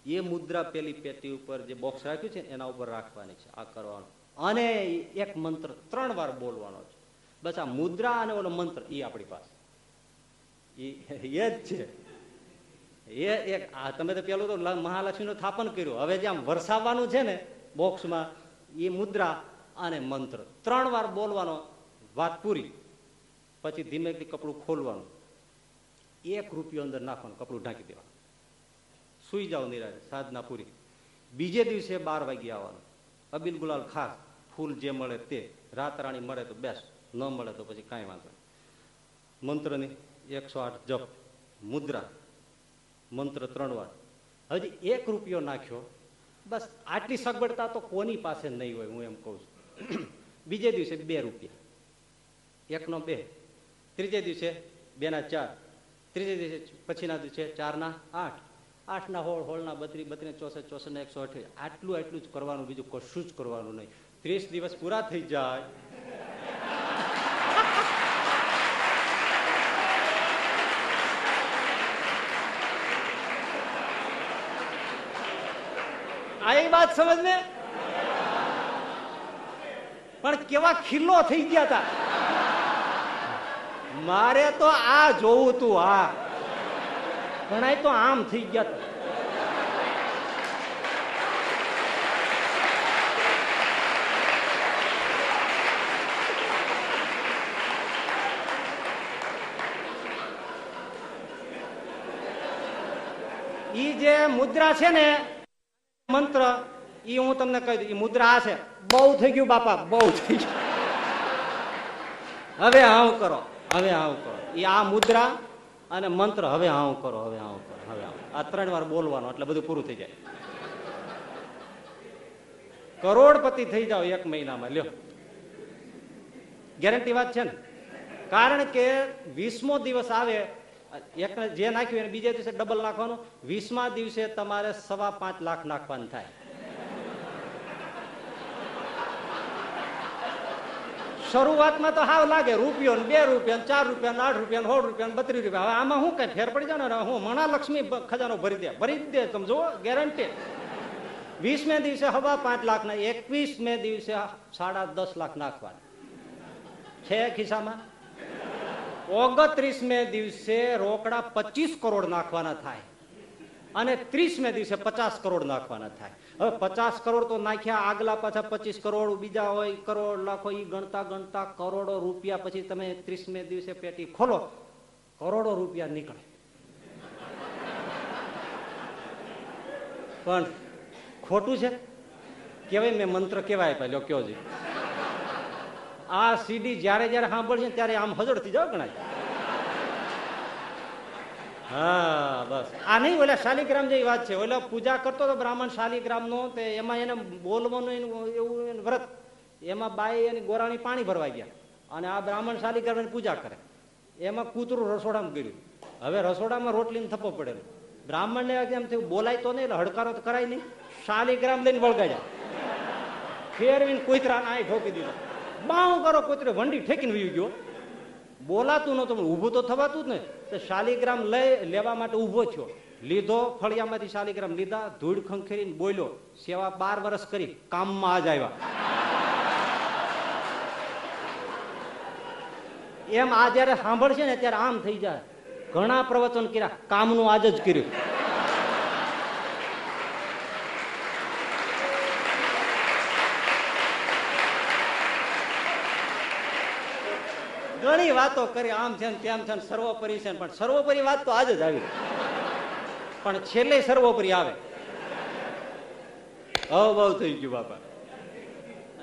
[SPEAKER 1] એ મુદ્રા પેલી પેટી ઉપર જે બોક્સ રાખ્યું છે એના ઉપર રાખવાની છે આ કરવાનું. અને એક મંત્ર ત્રણ વાર બોલવાનો છે. બસ આ મુદ્રા અને ઓલો મંત્ર એ આપણી પાસે. એ જ છે. એ એક, આ તમે તો પેલું તો મહાલક્ષ્મીનું સ્થાપન કર્યું. હવે જે આમ વરસાવવાનું છે ને બોક્સમાં એ મુદ્રા અને મંત્ર. ત્રણ વાર બોલવાનો વાત પૂરી. પછી ધીમેથી કપડું ખોલવાનું. એક રૂપિયો અંદર નાખવાનું, કપડું ઢાંકી દેવાનું. સુઈ જાઓ નિરાજ સાધના પૂરી. બીજે દિવસે બાર વાગે આવવાનું. અબીલ ગુલાલ ખાસ, ફૂલ જે મળે તે રાત રાણી મળે તો બેસ્ટ ન મળે તો પછી કાંઈ વાંધો. મંત્રની એકસો આઠ જપ, મુદ્રા, મંત્ર ત્રણ વાર. હજી એક રૂપિયો નાખ્યો, બસ આટલી સગવડતા તો કોની પાસે નહીં હોય હું એમ કહું છું. બીજે દિવસે બે રૂપિયા. એકનો બે. ત્રીજે દિવસે બેના ચાર. ત્રીજે દિવસે પછીના દિવસે ચારના આઠ. આઠના હોળ, હોળના બત્રી બત્રી ચોસઠ ચોસઠ ને એકસો અઠ્યાવીસ. આટલું આટલું જ કરવાનું, બીજું કશું જ કરવાનું નહીં. ત્રીસ દિવસ પૂરા થઈ જાય. આઈ વાત સમજ ને પણ કેવા ખીલ્લો થઈ ગયા હતા મારે તો આ જોવું તું, આ. ઘણા તો આમ થઈ ગયા તા. ઈ જે મુદ્રા છે ને મંત્ર, ઈ હું તમને કહી દઉં એ મુદ્રા આ છે. બહુ થઈ ગયું બાપા, બહુ થઈ ગયું. હવે હાવ કરો, હવે હાવ કરો. એ આ મુદ્રા અને મંત્ર, હવે હાવ કરો, હવે હાવ કરો, હવે હાવ આ ત્રણ વાર બોલવાનું, એટલે બધું પૂરું થઈ જાય. કરોડપતિ થઈ જાઓ એક મહિનામાં, લ્યો. ગેરંટી વાત છે ને? કારણ કે વીસમો દિવસ આવે એક જે નાખ્યું એને બીજા દિવસે ડબલ નાખવાનું. વીસમા દિવસે તમારે સવા પાંચ લાખ નાખવાનું થાય. શરૂઆતમાં તો હાવ લાગે, રૂપિયો બે રૂપિયા ચાર રૂપિયા આઠ રૂપિયા સોળ રૂપિયા બત્રીસ રૂપિયા. હવે આમાં શું કઈ ફેર પડી જાય ને? હું મણા લક્ષ્મી ખજાનો ભરી દે. ભરી દે, તમે જુઓ ગેરંટી વીસ મે દિવસે હવા પાંચ લાખ ના એકવીસ મે દિવસે સાડા દસ લાખ નાખવાના. છે ખિસ્સામાં? ઓગત્રીસમે દિવસે રોકડા પચીસ કરોડ નાખવાના થાય. અને ત્રીસમે દિવસે પચાસ કરોડ નાખવાના થાય. હવે પચાસ કરોડ તો નાખ્યા, આગલા પાછા પચીસ કરોડ, બીજા હોય, કરોડ લાખો એ ગણતા ગણતા કરોડો રૂપિયા પછી તમે ત્રીસમે દિવસે પેટી ખોલો, કરોડો રૂપિયા નીકળે. પણ ખોટું છે? કેવાય મેં મંત્ર કેવાય પહેલો કયો છે? આ સીડી જ્યારે જ્યારે સાંભળશે ત્યારે આમ હજળ થઈ જાવ ગણાય. હા, બસ. આ નહીં, ઓલા શાલિગ્રામ જેવી વાત છે. ઓલા પૂજા કરતો હતો બ્રાહ્મણ શાલિગ્રામ નો તે એમાં એને બોલવાનું એવું વ્રત. એમાં બાઈ અને ગોરાણી પાણી ભરવા ગયા. અને આ બ્રાહ્મણ શાલિગ્રામ પૂજા કરે. એમાં કૂતરું રસોડામાં ગયું હવે રસોડામાં રોટલીને થપ્પો પડેલો. બ્રાહ્મણને એમ થયું? બોલાય તો નહીં, એટલે હડકારો તો કરાય નહીં. શાલિગ્રામ લઈને વળગાડ્યા. ફેરવીને કુતરાને આ ઠોકી દીધો. બાઉ કરો કૂતરે વંડી ઠેકીને વી ગયો? બોલાતું પણ ઊભું તો થવાતું જ ને. તો શાલિગ્રામ લઈ લેવા માટે ઊભો થયો. લીધો, ફળિયામાંથી શાલિગ્રામ લીધા, ધૂળ ખંખેરીને બોલ્યો, સેવા બાર વર્ષ કરી, કામમાં આજ આવ્યા. એમ આ જયારે સાંભળશે ને, ત્યારે આમ થઈ જાય. ઘણા પ્રવચન કર્યા, કામનું આજ જ કર્યું. ઘણી વાતો કરી, આમ છે તેમ છે સર્વોપરી છે પણ સર્વોપરી વાત તો આજ જ આવી પણ છેલ્લે સર્વોપરી આવે. બહુ થઈ ગયું, બાપા.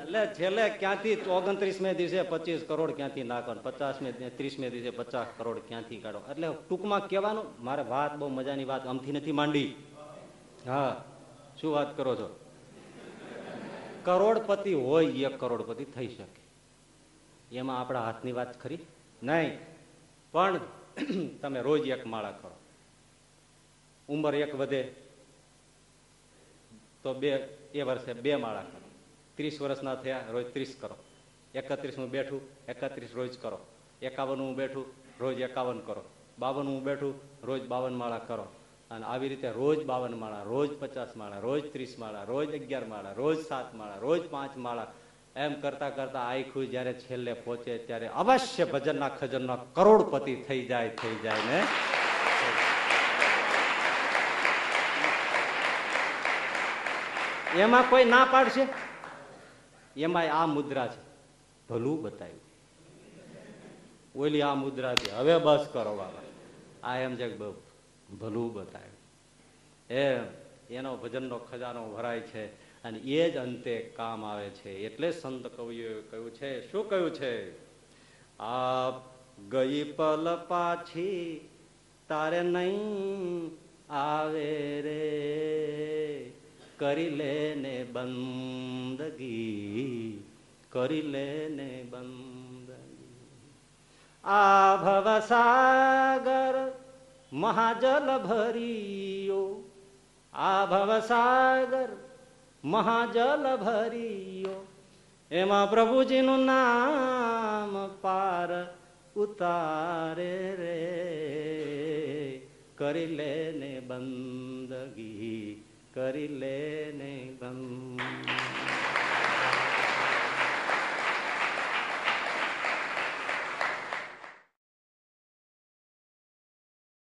[SPEAKER 1] એટલે છેલ્લે ક્યાંથી ઓગણત્રીસમે દિવસે પચીસ કરોડ ક્યાંથી નાખો પચાસમે ત્રીસમે દિવસે પચાસ કરોડ ક્યાંથી કાઢો? એટલે ટૂંકમાં કહેવાનું, મારે વાત બહુ મજાની વાત આમથી નથી માંડી. હા, શું વાત કરો છો? કરોડપતિ હોય, એક કરોડપતિ થઈ શકે. એમાં આપણા હાથની વાત ખરી? નહીં. પણ [CLEARS THROAT] તમે રોજ એક માળા કરો. ઉંમર એક વધે તો બે, એ વર્ષે બે માળા કરો. ત્રીસ વર્ષના થયા, રોજ ત્રીસ કરો. એકત્રીસ હું બેઠું, એકત્રીસ રોજ કરો. એકાવન હું બેઠું, રોજ એકાવન કરો. બાવન હું બેઠું, રોજ બાવન માળા કરો. અને આવી રીતે રોજ બાવન માળા, રોજ પચાસ માળા, રોજ ત્રીસ માળા, રોજ અગિયાર માળા, રોજ સાત માળા, રોજ પાંચ માળા એમ કરતા કરતા આખું જયારે છેલ્લે પહોંચે ત્યારે અવશ્ય ભજનના ખજનના કરોડપતિ થઈ જાય થઈ જાય ને? એમાં કોઈ ના પાડશે? એમાં આ મુદ્રા છે. ભલું બતાવ્યું ઓલી આ મુદ્રા છે. હવે બસ કરો બાબા. આ એમ છે ભલું બતાવ્યું એમ, એનો ભજનનો ખજાનો ભરાય છે. અને એ જ અંતે કામ આવે છે. એટલે સંત કવિઓએ કહ્યું છે, શું કહ્યું છે? આ ગઈ પલ પાછી તારે નહીં આવે રે. કરી લેને બંદગી, કરી લેને બંદગી. આ ભવસાગર મહાજલ ભરિયો આ ભવસાગર મહાજલ ભરિયો એમાં પ્રભુજીનું નામ પાર ઉતારે રે. કરી લેને બંદગી કરી લેને બંદ